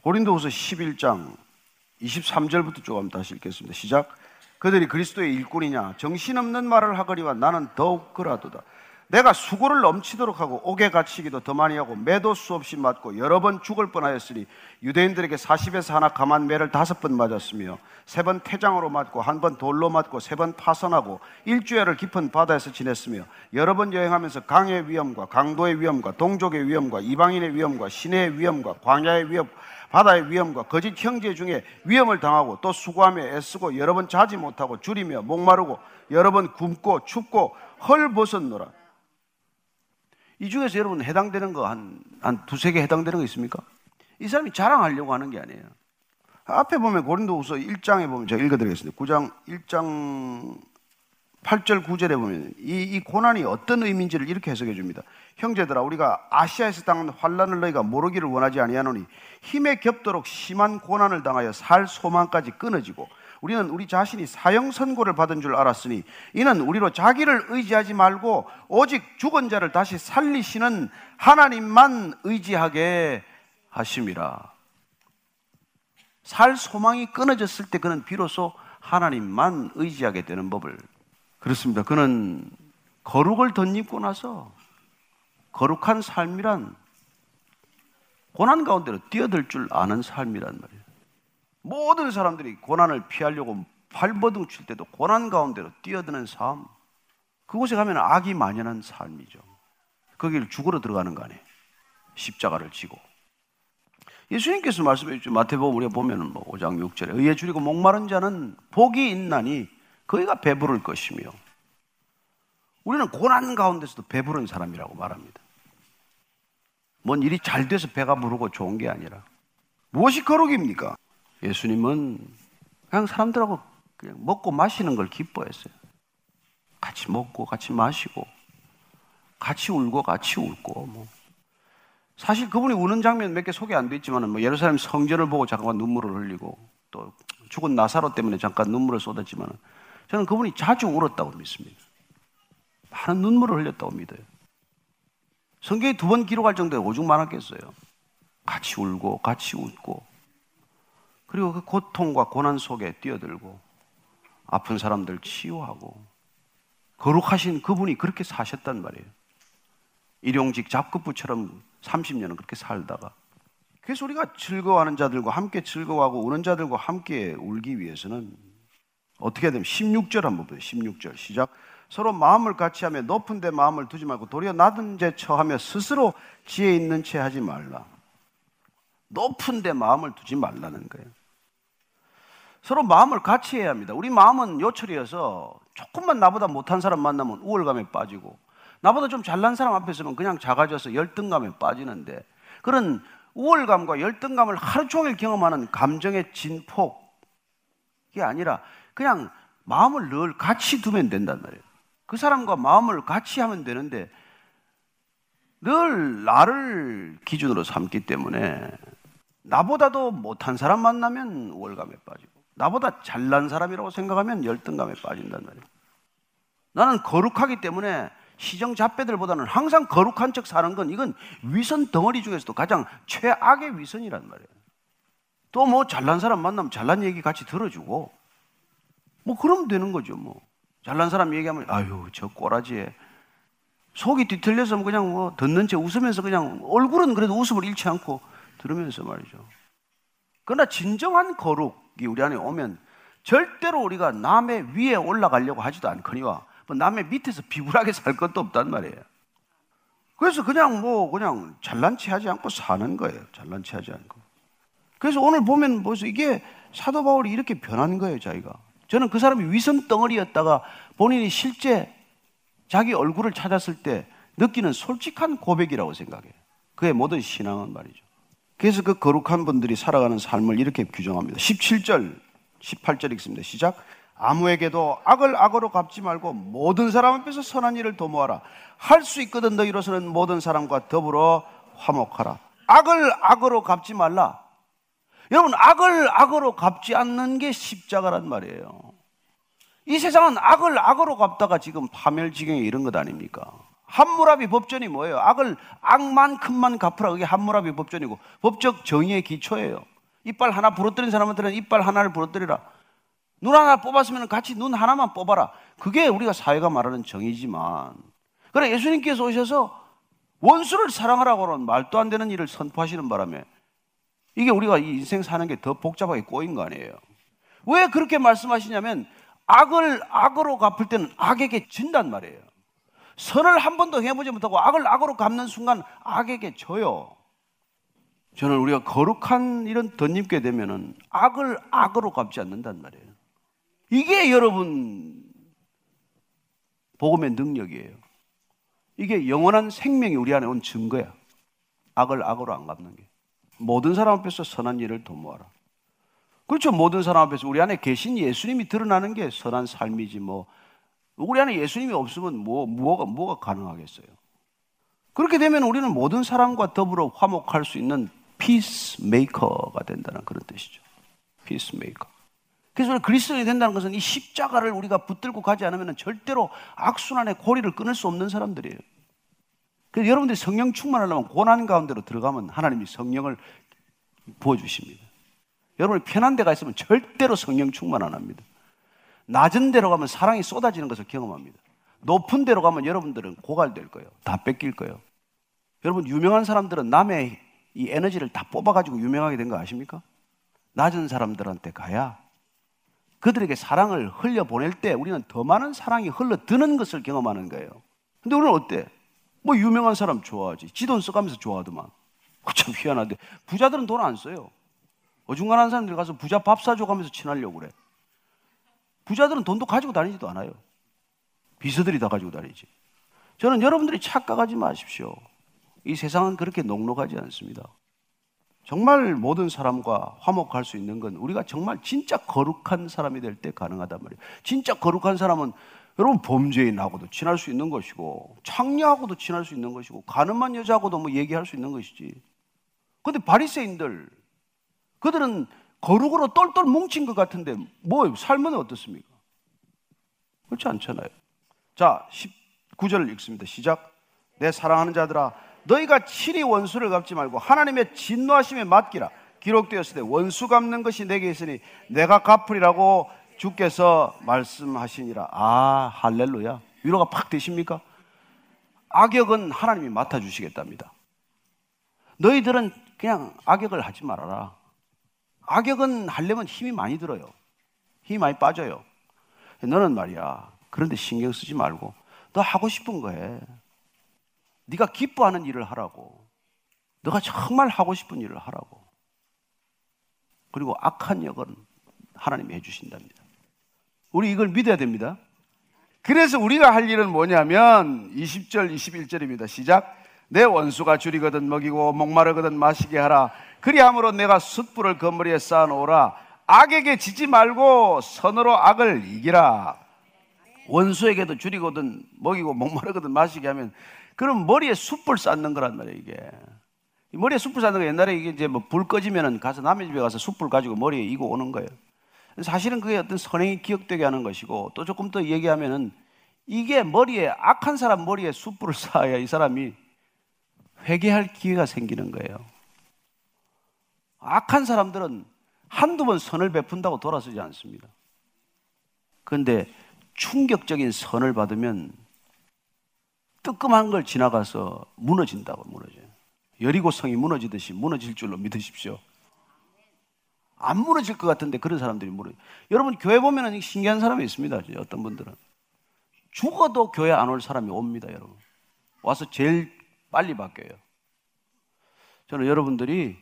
고린도 후서 11장 23절부터 조금 다시 읽겠습니다. 시작. 그들이 그리스도의 일꾼이냐? 정신없는 말을 하거니와 나는 더욱 그라도다. 내가 수고를 넘치도록 하고 옥에 갇히기도 더 많이 하고 매도 수없이 맞고 여러 번 죽을 뻔하였으니 유대인들에게 40에서 하나 감한 매를 다섯 번 맞았으며 세 번 태장으로 맞고 한 번 돌로 맞고 세 번 파선하고 일주일을 깊은 바다에서 지냈으며 여러 번 여행하면서 강의 위험과 강도의 위험과 동족의 위험과 이방인의 위험과 시내의 위험과 광야의 위험 바다의 위험과 거짓 형제 중에 위험을 당하고 또 수고하며 애쓰고 여러 번 자지 못하고 줄이며 목마르고 여러 번 굶고 춥고 헐벗었노라 이 중에서 여러분 해당되는 거 한, 한 두세 개 해당되는 거 있습니까? 이 사람이 자랑하려고 하는 게 아니에요. 앞에 보면 고린도후서 1장에 보면 제가 읽어드리겠습니다. 9장 1장 8절 9절에 보면 이, 이 고난이 어떤 의미인지를 이렇게 해석해 줍니다. 형제들아 우리가 아시아에서 당한 환란을 너희가 모르기를 원하지 아니하노니 힘에 겹도록 심한 고난을 당하여 살 소망까지 끊어지고 우리는 우리 자신이 사형 선고를 받은 줄 알았으니 이는 우리로 자기를 의지하지 말고 오직 죽은 자를 다시 살리시는 하나님만 의지하게 하심이라. 살 소망이 끊어졌을 때 그는 비로소 하나님만 의지하게 되는 법을 그렇습니다. 그는 거룩을 덧입고 나서 거룩한 삶이란 고난 가운데로 뛰어들 줄 아는 삶이란 말이에요. 모든 사람들이 고난을 피하려고 발버둥 칠 때도 고난 가운데로 뛰어드는 삶. 그곳에 가면 악이 만연한 삶이죠. 거기를 죽으러 들어가는 거 아니에요. 십자가를 지고. 예수님께서 말씀해 주죠. 마태복음 우리가 보면은 뭐 5장 6절에 의에 줄이고 목마른 자는 복이 있나니 그이가 배부를 것이며 우리는 고난 가운데서도 배부른 사람이라고 말합니다. 뭔 일이 잘 돼서 배가 부르고 좋은 게 아니라 무엇이 거룩입니까? 예수님은 그냥 사람들하고 그냥 먹고 마시는 걸 기뻐했어요. 같이 먹고 같이 마시고 같이 울고 같이 웃고 뭐 사실 그분이 우는 장면 몇 개 소개 안 돼 있지만은 뭐 예루살렘 성전을 보고 잠깐 눈물을 흘리고 또 죽은 나사로 때문에 잠깐 눈물을 쏟았지만 저는 그분이 자주 울었다고 믿습니다. 많은 눈물을 흘렸다고 믿어요. 성경에 두 번 기록할 정도에 오죽 많았겠어요. 같이 울고 같이 웃고 그리고 그 고통과 고난 속에 뛰어들고 아픈 사람들 치유하고 거룩하신 그분이 그렇게 사셨단 말이에요. 일용직 잡급부처럼 30년은 그렇게 살다가 그래서 우리가 즐거워하는 자들과 함께 즐거워하고 우는 자들과 함께 울기 위해서는 어떻게 되면 16절 한번 보세요. 16절 시작. 서로 마음을 같이 하며 높은 데 마음을 두지 말고 도리어 낮은 데 처하며 스스로 지혜 있는 채 하지 말라. 높은 데 마음을 두지 말라는 거예요. 서로 마음을 같이 해야 합니다. 우리 마음은 요철이어서 조금만 나보다 못한 사람 만나면 우월감에 빠지고 나보다 좀 잘난 사람 앞에 서면 그냥 작아져서 열등감에 빠지는데 그런 우월감과 열등감을 하루 종일 경험하는 감정의 진폭이 아니라 그냥 마음을 늘 같이 두면 된단 말이에요. 그 사람과 마음을 같이 하면 되는데 늘 나를 기준으로 삼기 때문에 나보다도 못한 사람 만나면 우월감에 빠지고 나보다 잘난 사람이라고 생각하면 열등감에 빠진단 말이에요. 나는 거룩하기 때문에 시정 잡배들보다는 항상 거룩한 척 사는 건 이건 위선 덩어리 중에서도 가장 최악의 위선이란 말이에요. 또 뭐 잘난 사람 만나면 잘난 얘기 같이 들어주고 뭐 그러면 되는 거죠 뭐. 잘난 사람 얘기하면 아유 저 꼬라지에 속이 뒤틀려서 그냥 뭐 듣는 채 웃으면서 그냥 얼굴은 그래도 웃음을 잃지 않고 들으면서 말이죠. 그러나 진정한 거룩이 우리 안에 오면 절대로 우리가 남의 위에 올라가려고 하지도 않거니와 뭐 남의 밑에서 비굴하게 살 것도 없단 말이에요. 그래서 그냥 뭐 그냥 잘난 체 하지 않고 사는 거예요. 잘난 체 하지 않고. 그래서 오늘 보면 벌써 이게 사도 바울이 이렇게 변한 거예요, 자기가. 저는 그 사람이 위선 덩어리였다가 본인이 실제 자기 얼굴을 찾았을 때 느끼는 솔직한 고백이라고 생각해요. 그의 모든 신앙은 말이죠. 그래서 그 거룩한 분들이 살아가는 삶을 이렇게 규정합니다. 17절, 18절 읽습니다. 시작. 아무에게도 악을 악으로 갚지 말고 모든 사람 앞에서 선한 일을 도모하라. 할 수 있거든 너희로서는 모든 사람과 더불어 화목하라. 악을 악으로 갚지 말라. 여러분, 악을 악으로 갚지 않는 게 십자가란 말이에요. 이 세상은 악을 악으로 갚다가 지금 파멸지경에 이른 것 아닙니까? 한무라비 법전이 뭐예요? 악을 악만큼만 갚으라. 그게 한무라비 법전이고 법적 정의의 기초예요. 이빨 하나 부러뜨린 사람한테는 이빨 하나를 부러뜨리라. 눈 하나 뽑았으면 같이 눈 하나만 뽑아라. 그게 우리가 사회가 말하는 정의지만. 그래, 예수님께서 오셔서 원수를 사랑하라고는 말도 안 되는 일을 선포하시는 바람에 이게 우리가 이 인생 사는 게 더 복잡하게 꼬인 거 아니에요. 왜 그렇게 말씀하시냐면 악을 악으로 갚을 때는 악에게 진단 말이에요. 선을 한 번도 해보지 못하고 악을 악으로 갚는 순간 악에게 져요. 저는 우리가 거룩한 이런 덧입게 되면은 악을 악으로 갚지 않는단 말이에요. 이게 여러분 복음의 능력이에요. 이게 영원한 생명이 우리 안에 온 증거야. 악을 악으로 안 갚는 게. 모든 사람 앞에서 선한 일을 도모하라. 그렇죠. 모든 사람 앞에서 우리 안에 계신 예수님이 드러나는 게 선한 삶이지 뭐. 우리 안에 예수님이 없으면 뭐, 뭐가, 뭐가 가능하겠어요. 그렇게 되면 우리는 모든 사람과 더불어 화목할 수 있는 피스메이커가 된다는 그런 뜻이죠. peacemaker. 그래서 그리스도인이 된다는 것은 이 십자가를 우리가 붙들고 가지 않으면 절대로 악순환의 고리를 끊을 수 없는 사람들이에요. 그래서 여러분들이 성령 충만하려면 고난 가운데로 들어가면 하나님이 성령을 부어주십니다. 여러분이 편한 데가 있으면 절대로 성령 충만 안 합니다. 낮은 데로 가면 사랑이 쏟아지는 것을 경험합니다. 높은 데로 가면 여러분들은 고갈될 거예요. 다 뺏길 거예요. 여러분, 유명한 사람들은 남의 이 에너지를 다 뽑아가지고 유명하게 된 거 아십니까? 낮은 사람들한테 가야 그들에게 사랑을 흘려 보낼 때 우리는 더 많은 사랑이 흘러드는 것을 경험하는 거예요. 근데 우리는 어때? 뭐 유명한 사람 좋아하지. 지돈 써가면서 좋아하더만. 참 희한한데. 부자들은 돈 안 써요. 어중간한 사람들 가서 부자 밥 사줘 가면서 친하려고 그래. 부자들은 돈도 가지고 다니지도 않아요. 비서들이 다 가지고 다니지. 저는 여러분들이 착각하지 마십시오. 이 세상은 그렇게 녹록하지 않습니다. 정말 모든 사람과 화목할 수 있는 건 우리가 정말 진짜 거룩한 사람이 될 때 가능하단 말이에요. 진짜 거룩한 사람은 여러분 범죄인하고도 친할 수 있는 것이고 창녀하고도 친할 수 있는 것이고 가늠한 여자하고도 뭐 얘기할 수 있는 것이지. 근데 바리새인들 그들은 거룩으로 똘똘 뭉친 것 같은데 뭐 삶은 어떻습니까? 그렇지 않잖아요. 자, 19절 읽습니다. 시작. 내 사랑하는 자들아 너희가 치리 원수를 갚지 말고 하나님의 진노하심에 맡기라. 기록되었을 때 원수 갚는 것이 내게 있으니 내가 갚으리라고 주께서 말씀하시니라. 아, 할렐루야. 위로가 팍 되십니까? 악역은 하나님이 맡아주시겠답니다. 너희들은 그냥 악역을 하지 말아라. 악역은 하려면 힘이 많이 들어요. 힘이 많이 빠져요. 너는 말이야. 그런데 신경 쓰지 말고 너 하고 싶은 거 해. 네가 기뻐하는 일을 하라고. 너가 정말 하고 싶은 일을 하라고. 그리고 악한 역은 하나님이 해주신답니다. 우리 이걸 믿어야 됩니다. 그래서 우리가 할 일은 뭐냐면 20절, 21절입니다. 시작. 내 원수가 줄이거든 먹이고 목마르거든 마시게 하라. 그리함으로 내가 숯불을 건머리에 쌓아놓으라. 악에게 지지 말고 선으로 악을 이기라. 원수에게도 줄이거든 먹이고 목마르거든 마시게 하면 그럼 머리에 숯불 쌓는 거란 말이에요, 이게. 머리에 숯불 쌓는 거 옛날에 이게 이제 뭐 불 꺼지면은 가서 남의 집에 가서 숯불 가지고 머리에 이고 오는 거예요. 사실은 그게 어떤 선행이 기억되게 하는 것이고 또 조금 더 얘기하면은 이게 머리에 악한 사람 머리에 숯불을 <laughs> 쌓아야 이 사람이 회개할 기회가 생기는 거예요. 악한 사람들은 한두 번 선을 베푼다고 돌아서지 않습니다. 그런데 충격적인 선을 받으면 뜨끔한 걸 지나가서 무너진다고 무너져요. 여리고성이 무너지듯이 무너질 줄로 믿으십시오. 안 무너질 것 같은데 그런 사람들이 무너져. 여러분 교회 보면은 신기한 사람이 있습니다. 어떤 분들은 죽어도 교회 안 올 사람이 옵니다, 여러분. 와서 제일 빨리 바뀌어요. 저는 여러분들이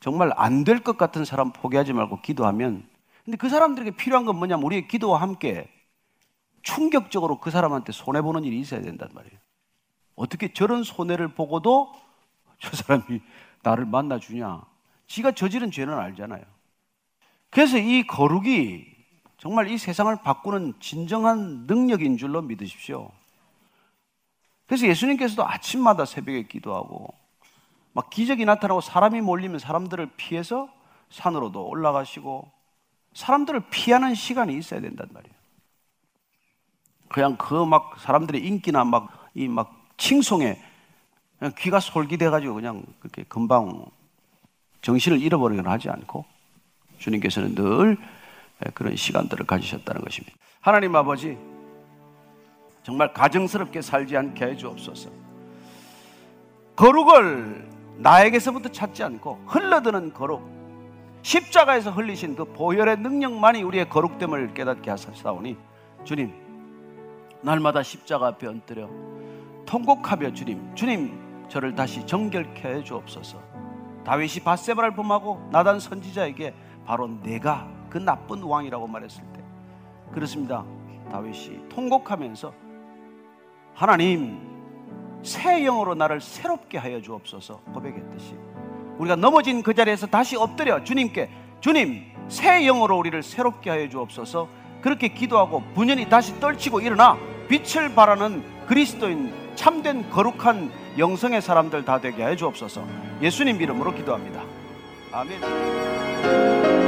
정말 안 될 것 같은 사람 포기하지 말고 기도하면 근데 그 사람들에게 필요한 건 뭐냐면 우리의 기도와 함께 충격적으로 그 사람한테 손해 보는 일이 있어야 된단 말이에요. 어떻게 저런 손해를 보고도 저 사람이 나를 만나 주냐? 지가 저지른 죄는 알잖아요. 그래서 이 거룩이 정말 이 세상을 바꾸는 진정한 능력인 줄로 믿으십시오. 그래서 예수님께서도 아침마다 새벽에 기도하고 막 기적이 나타나고 사람이 몰리면 사람들을 피해서 산으로도 올라가시고 사람들을 피하는 시간이 있어야 된단 말이에요. 그냥 그 막 사람들의 인기나 막이막 칭송에 그냥 귀가 솔깃해가지고 그냥 그렇게 금방 정신을 잃어버리거나 하지 않고 주님께서는 늘 그런 시간들을 가지셨다는 것입니다. 하나님 아버지, 정말 가정스럽게 살지 않게 해 주옵소서. 거룩을 나에게서부터 찾지 않고 흘러드는 거룩, 십자가에서 흘리신 그 보혈의 능력만이 우리의 거룩됨을 깨닫게 하사오니 주님, 날마다 십자가 앞에 엎드려 통곡하며 주님, 주님 저를 다시 정결케 해 주옵소서. 다윗이 바세바를 범하고 나단 선지자에게 바로 내가 그 나쁜 왕이라고 말했을 때 그렇습니다. 다윗이 통곡하면서 하나님 새 영으로 나를 새롭게 하여 주옵소서 고백했듯이 우리가 넘어진 그 자리에서 다시 엎드려 주님께 주님 새 영으로 우리를 새롭게 하여 주옵소서 그렇게 기도하고 분연히 다시 떨치고 일어나 빛을 발하는 그리스도인 참된 거룩한 영성의 사람들 다 되게 해 주옵소서 예수님 이름으로 기도합니다. 아멘.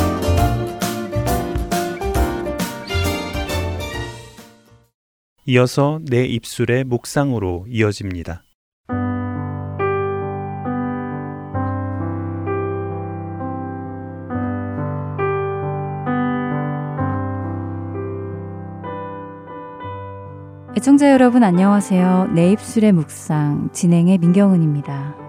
이어서 내 입술의 묵상으로 이어집니다. 애청자 여러분 안녕하세요. 내 입술의 묵상 진행의 민경은입니다.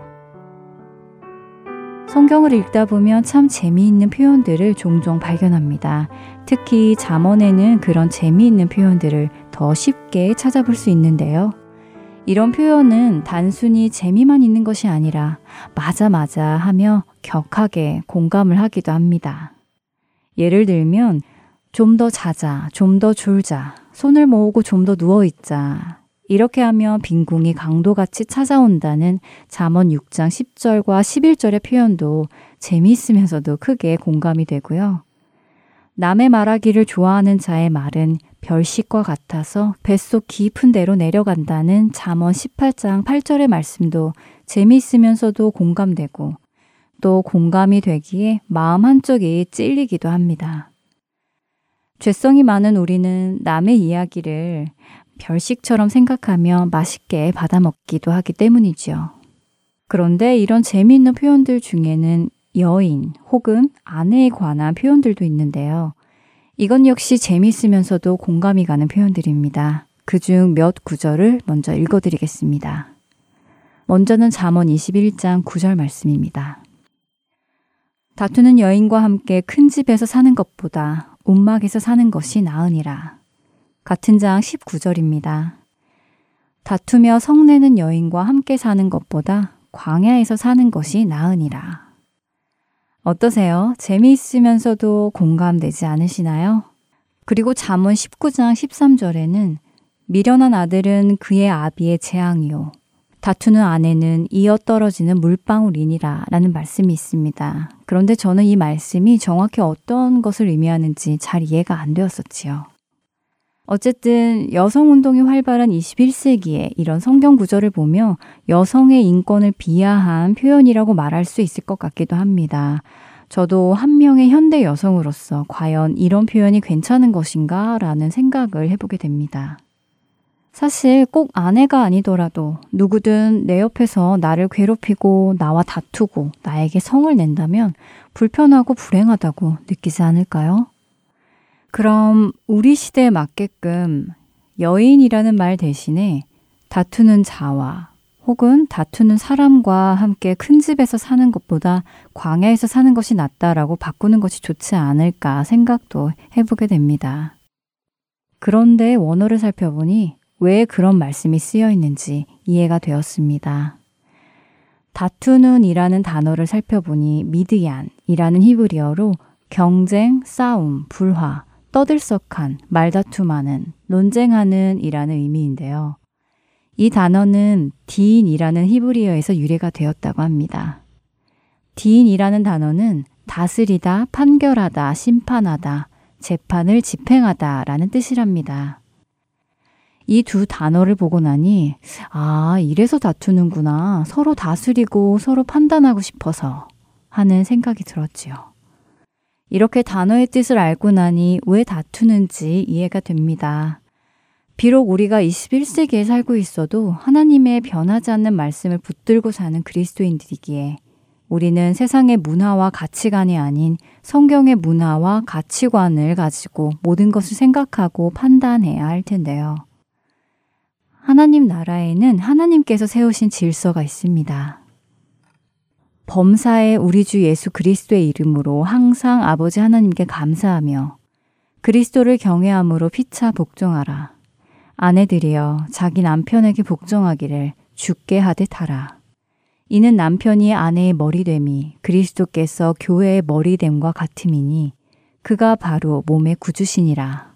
성경을 읽다 보면 참 재미있는 표현들을 종종 발견합니다. 특히 잠언에는 그런 재미있는 표현들을 더 쉽게 찾아볼 수 있는데요. 이런 표현은 단순히 재미만 있는 것이 아니라 맞아 맞아 하며 격하게 공감을 하기도 합니다. 예를 들면 좀 더 자자, 좀 더 졸자, 손을 모으고 좀 더 누워있자, 이렇게 하면 빈궁이 강도같이 찾아온다는 잠언 6장 10절과 11절의 표현도 재미있으면서도 크게 공감이 되고요. 남의 말하기를 좋아하는 자의 말은 별식과 같아서 뱃속 깊은 데로 내려간다는 잠언 18장 8절의 말씀도 재미있으면서도 공감되고 것도 공감이 되기에 마음 한쪽이 찔리기도 합니다. 죄성이 많은 우리는 남의 이야기를 별식처럼 생각하며 맛있게 받아먹기도 하기 때문이지요. 그런데 이런 재미있는 표현들 중에는 여인 혹은 아내에 관한 표현들도 있는데요. 이건 역시 재미있으면서도 공감이 가는 표현들입니다. 그중 몇 구절을 먼저 읽어드리겠습니다. 먼저는 잠언 21장 9절 말씀입니다. 다투는 여인과 함께 큰 집에서 사는 것보다 움막에서 사는 것이 나으니라. 같은 장 19절입니다. 다투며 성내는 여인과 함께 사는 것보다 광야에서 사는 것이 나으니라. 어떠세요? 재미있으면서도 공감되지 않으시나요? 그리고 잠언 19장 13절에는 미련한 아들은 그의 아비의 재앙이요. 다투는 아내는 이어 떨어지는 물방울이니라 라는 말씀이 있습니다. 그런데 저는 이 말씀이 정확히 어떤 것을 의미하는지 잘 이해가 안 되었었지요. 어쨌든 여성 운동이 활발한 21세기에 이런 성경 구절을 보며 여성의 인권을 비하한 표현이라고 말할 수 있을 것 같기도 합니다. 저도 한 명의 현대 여성으로서 과연 이런 표현이 괜찮은 것인가 라는 생각을 해보게 됩니다. 사실 꼭 아내가 아니더라도 누구든 내 옆에서 나를 괴롭히고 나와 다투고 나에게 성을 낸다면 불편하고 불행하다고 느끼지 않을까요? 그럼 우리 시대에 맞게끔 여인이라는 말 대신에 다투는 자와 혹은 다투는 사람과 함께 큰 집에서 사는 것보다 광야에서 사는 것이 낫다라고 바꾸는 것이 좋지 않을까 생각도 해보게 됩니다. 그런데 원어를 살펴보니 왜 그런 말씀이 쓰여 있는지 이해가 되었습니다. 다투는 이라는 단어를 살펴보니 미드얀이라는 히브리어로 경쟁, 싸움, 불화, 떠들썩한, 말다툼하는, 논쟁하는 이라는 의미인데요. 이 단어는 디인이라는 히브리어에서 유래가 되었다고 합니다. 디인이라는 단어는 다스리다, 판결하다, 심판하다, 재판을 집행하다 라는 뜻이랍니다. 이 두 단어를 보고 나니, 아, 이래서 다투는구나. 서로 다스리고 서로 판단하고 싶어서 하는 생각이 들었지요. 이렇게 단어의 뜻을 알고 나니 왜 다투는지 이해가 됩니다. 비록 우리가 21세기에 살고 있어도 하나님의 변하지 않는 말씀을 붙들고 사는 그리스도인들이기에 우리는 세상의 문화와 가치관이 아닌 성경의 문화와 가치관을 가지고 모든 것을 생각하고 판단해야 할 텐데요. 하나님 나라에는 하나님께서 세우신 질서가 있습니다. 범사의 우리 주 예수 그리스도의 이름으로 항상 아버지 하나님께 감사하며 그리스도를 경외함으로 피차 복종하라. 아내들이여 자기 남편에게 복종하기를 죽게 하듯 하라. 이는 남편이 아내의 머리됨이 그리스도께서 교회의 머리됨과 같음이니 그가 바로 몸의 구주시니라.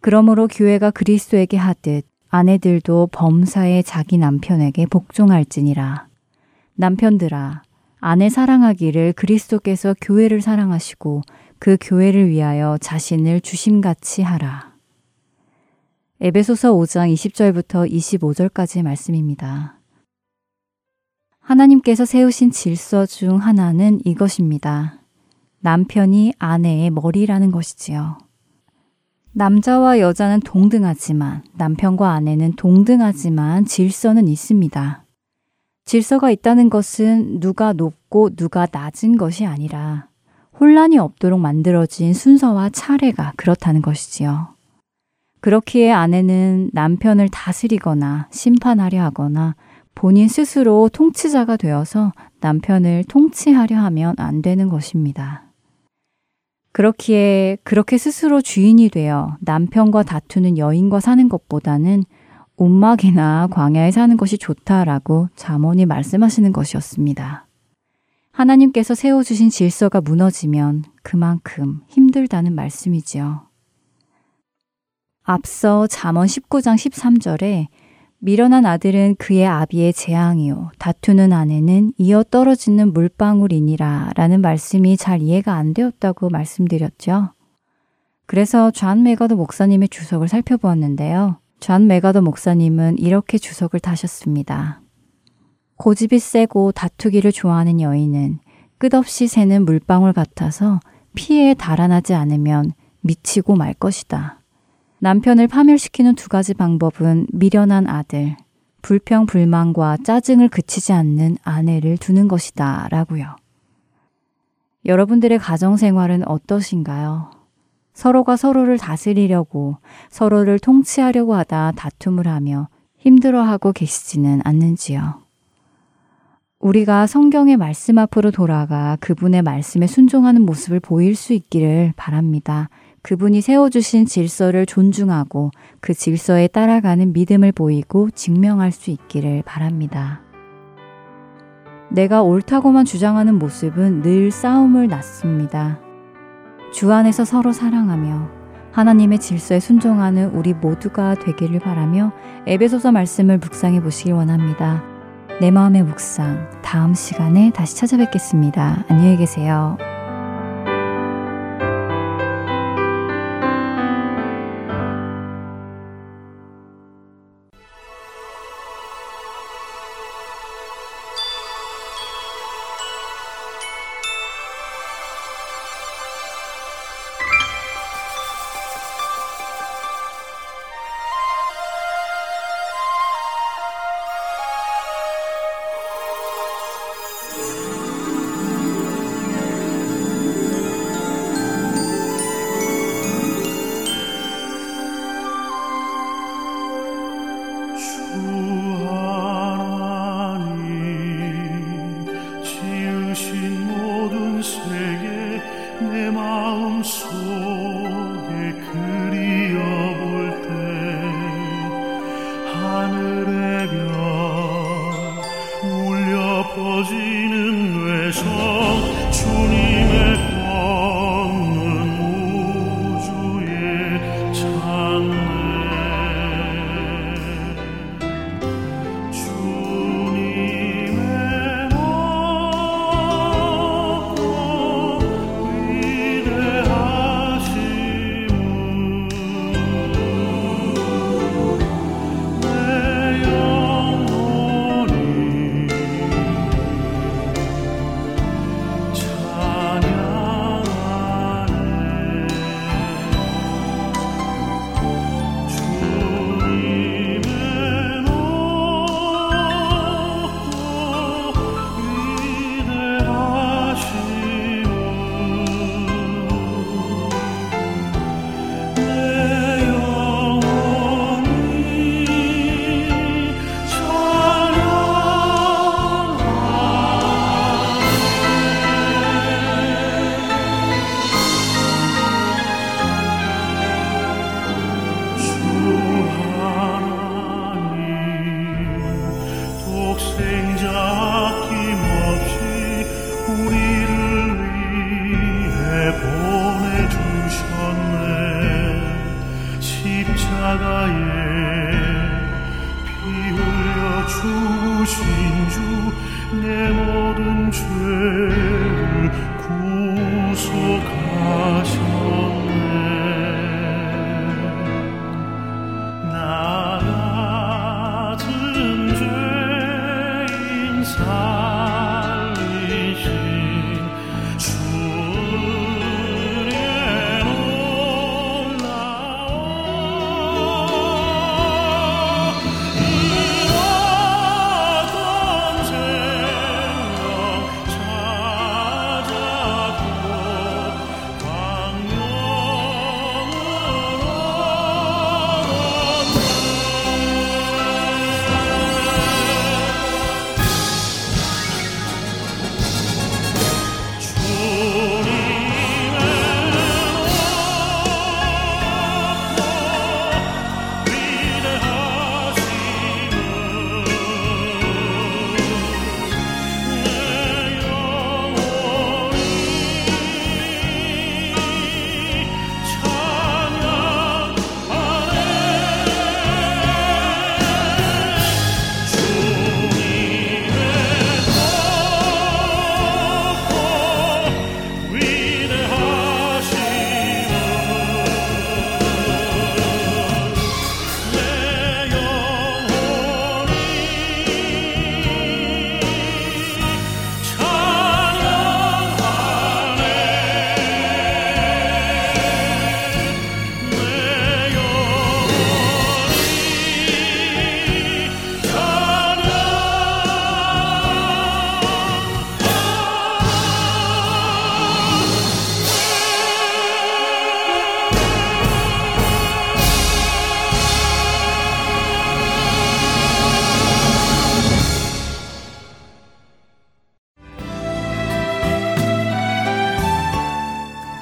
그러므로 교회가 그리스도에게 하듯 아내들도 범사의 자기 남편에게 복종할지니라. 남편들아 아내 사랑하기를 그리스도께서 교회를 사랑하시고 그 교회를 위하여 자신을 주심같이 하라. 에베소서 5장 20절부터 25절까지의 말씀입니다. 하나님께서 세우신 질서 중 하나는 이것입니다. 남편이 아내의 머리라는 것이지요. 남자와 여자는 동등하지만 남편과 아내는 동등하지만 질서는 있습니다. 질서가 있다는 것은 누가 높고 누가 낮은 것이 아니라 혼란이 없도록 만들어진 순서와 차례가 그렇다는 것이지요. 그렇기에 아내는 남편을 다스리거나 심판하려 하거나 본인 스스로 통치자가 되어서 남편을 통치하려 하면 안 되는 것입니다. 그렇기에 그렇게 스스로 주인이 되어 남편과 다투는 여인과 사는 것보다는 온막이나 광야에 사는 것이 좋다라고 자문이 말씀하시는 것이었습니다. 하나님께서 세워주신 질서가 무너지면 그만큼 힘들다는 말씀이지요. 앞서 잠언 19장 13절에 미련한 아들은 그의 아비의 재앙이요 다투는 아내는 이어 떨어지는 물방울이니라 라는 말씀이 잘 이해가 안 되었다고 말씀드렸죠. 그래서 존 맥아더 목사님의 주석을 살펴보았는데요. 존 맥아더 목사님은 이렇게 주석을 다셨습니다. 고집이 세고 다투기를 좋아하는 여인은 끝없이 새는 물방울 같아서 피하여 달아나지 않으면 미치고 말 것이다. 남편을 파멸시키는 두 가지 방법은 미련한 아들, 불평, 불만과 짜증을 그치지 않는 아내를 두는 것이다. 라고요. 여러분들의 가정 생활은 어떠신가요? 서로가 서로를 다스리려고, 서로를 통치하려고 하다 다툼을 하며 힘들어하고 계시지는 않는지요? 우리가 성경의 말씀 앞으로 돌아가 그분의 말씀에 순종하는 모습을 보일 수 있기를 바랍니다. 그분이 세워주신 질서를 존중하고 그 질서에 따라가는 믿음을 보이고 증명할 수 있기를 바랍니다. 내가 옳다고만 주장하는 모습은 늘 싸움을 낳습니다. 주 안에서 서로 사랑하며 하나님의 질서에 순종하는 우리 모두가 되기를 바라며 에베소서 말씀을 묵상해 보시길 원합니다. 내 마음의 묵상 다음 시간에 다시 찾아뵙겠습니다. 안녕히 계세요.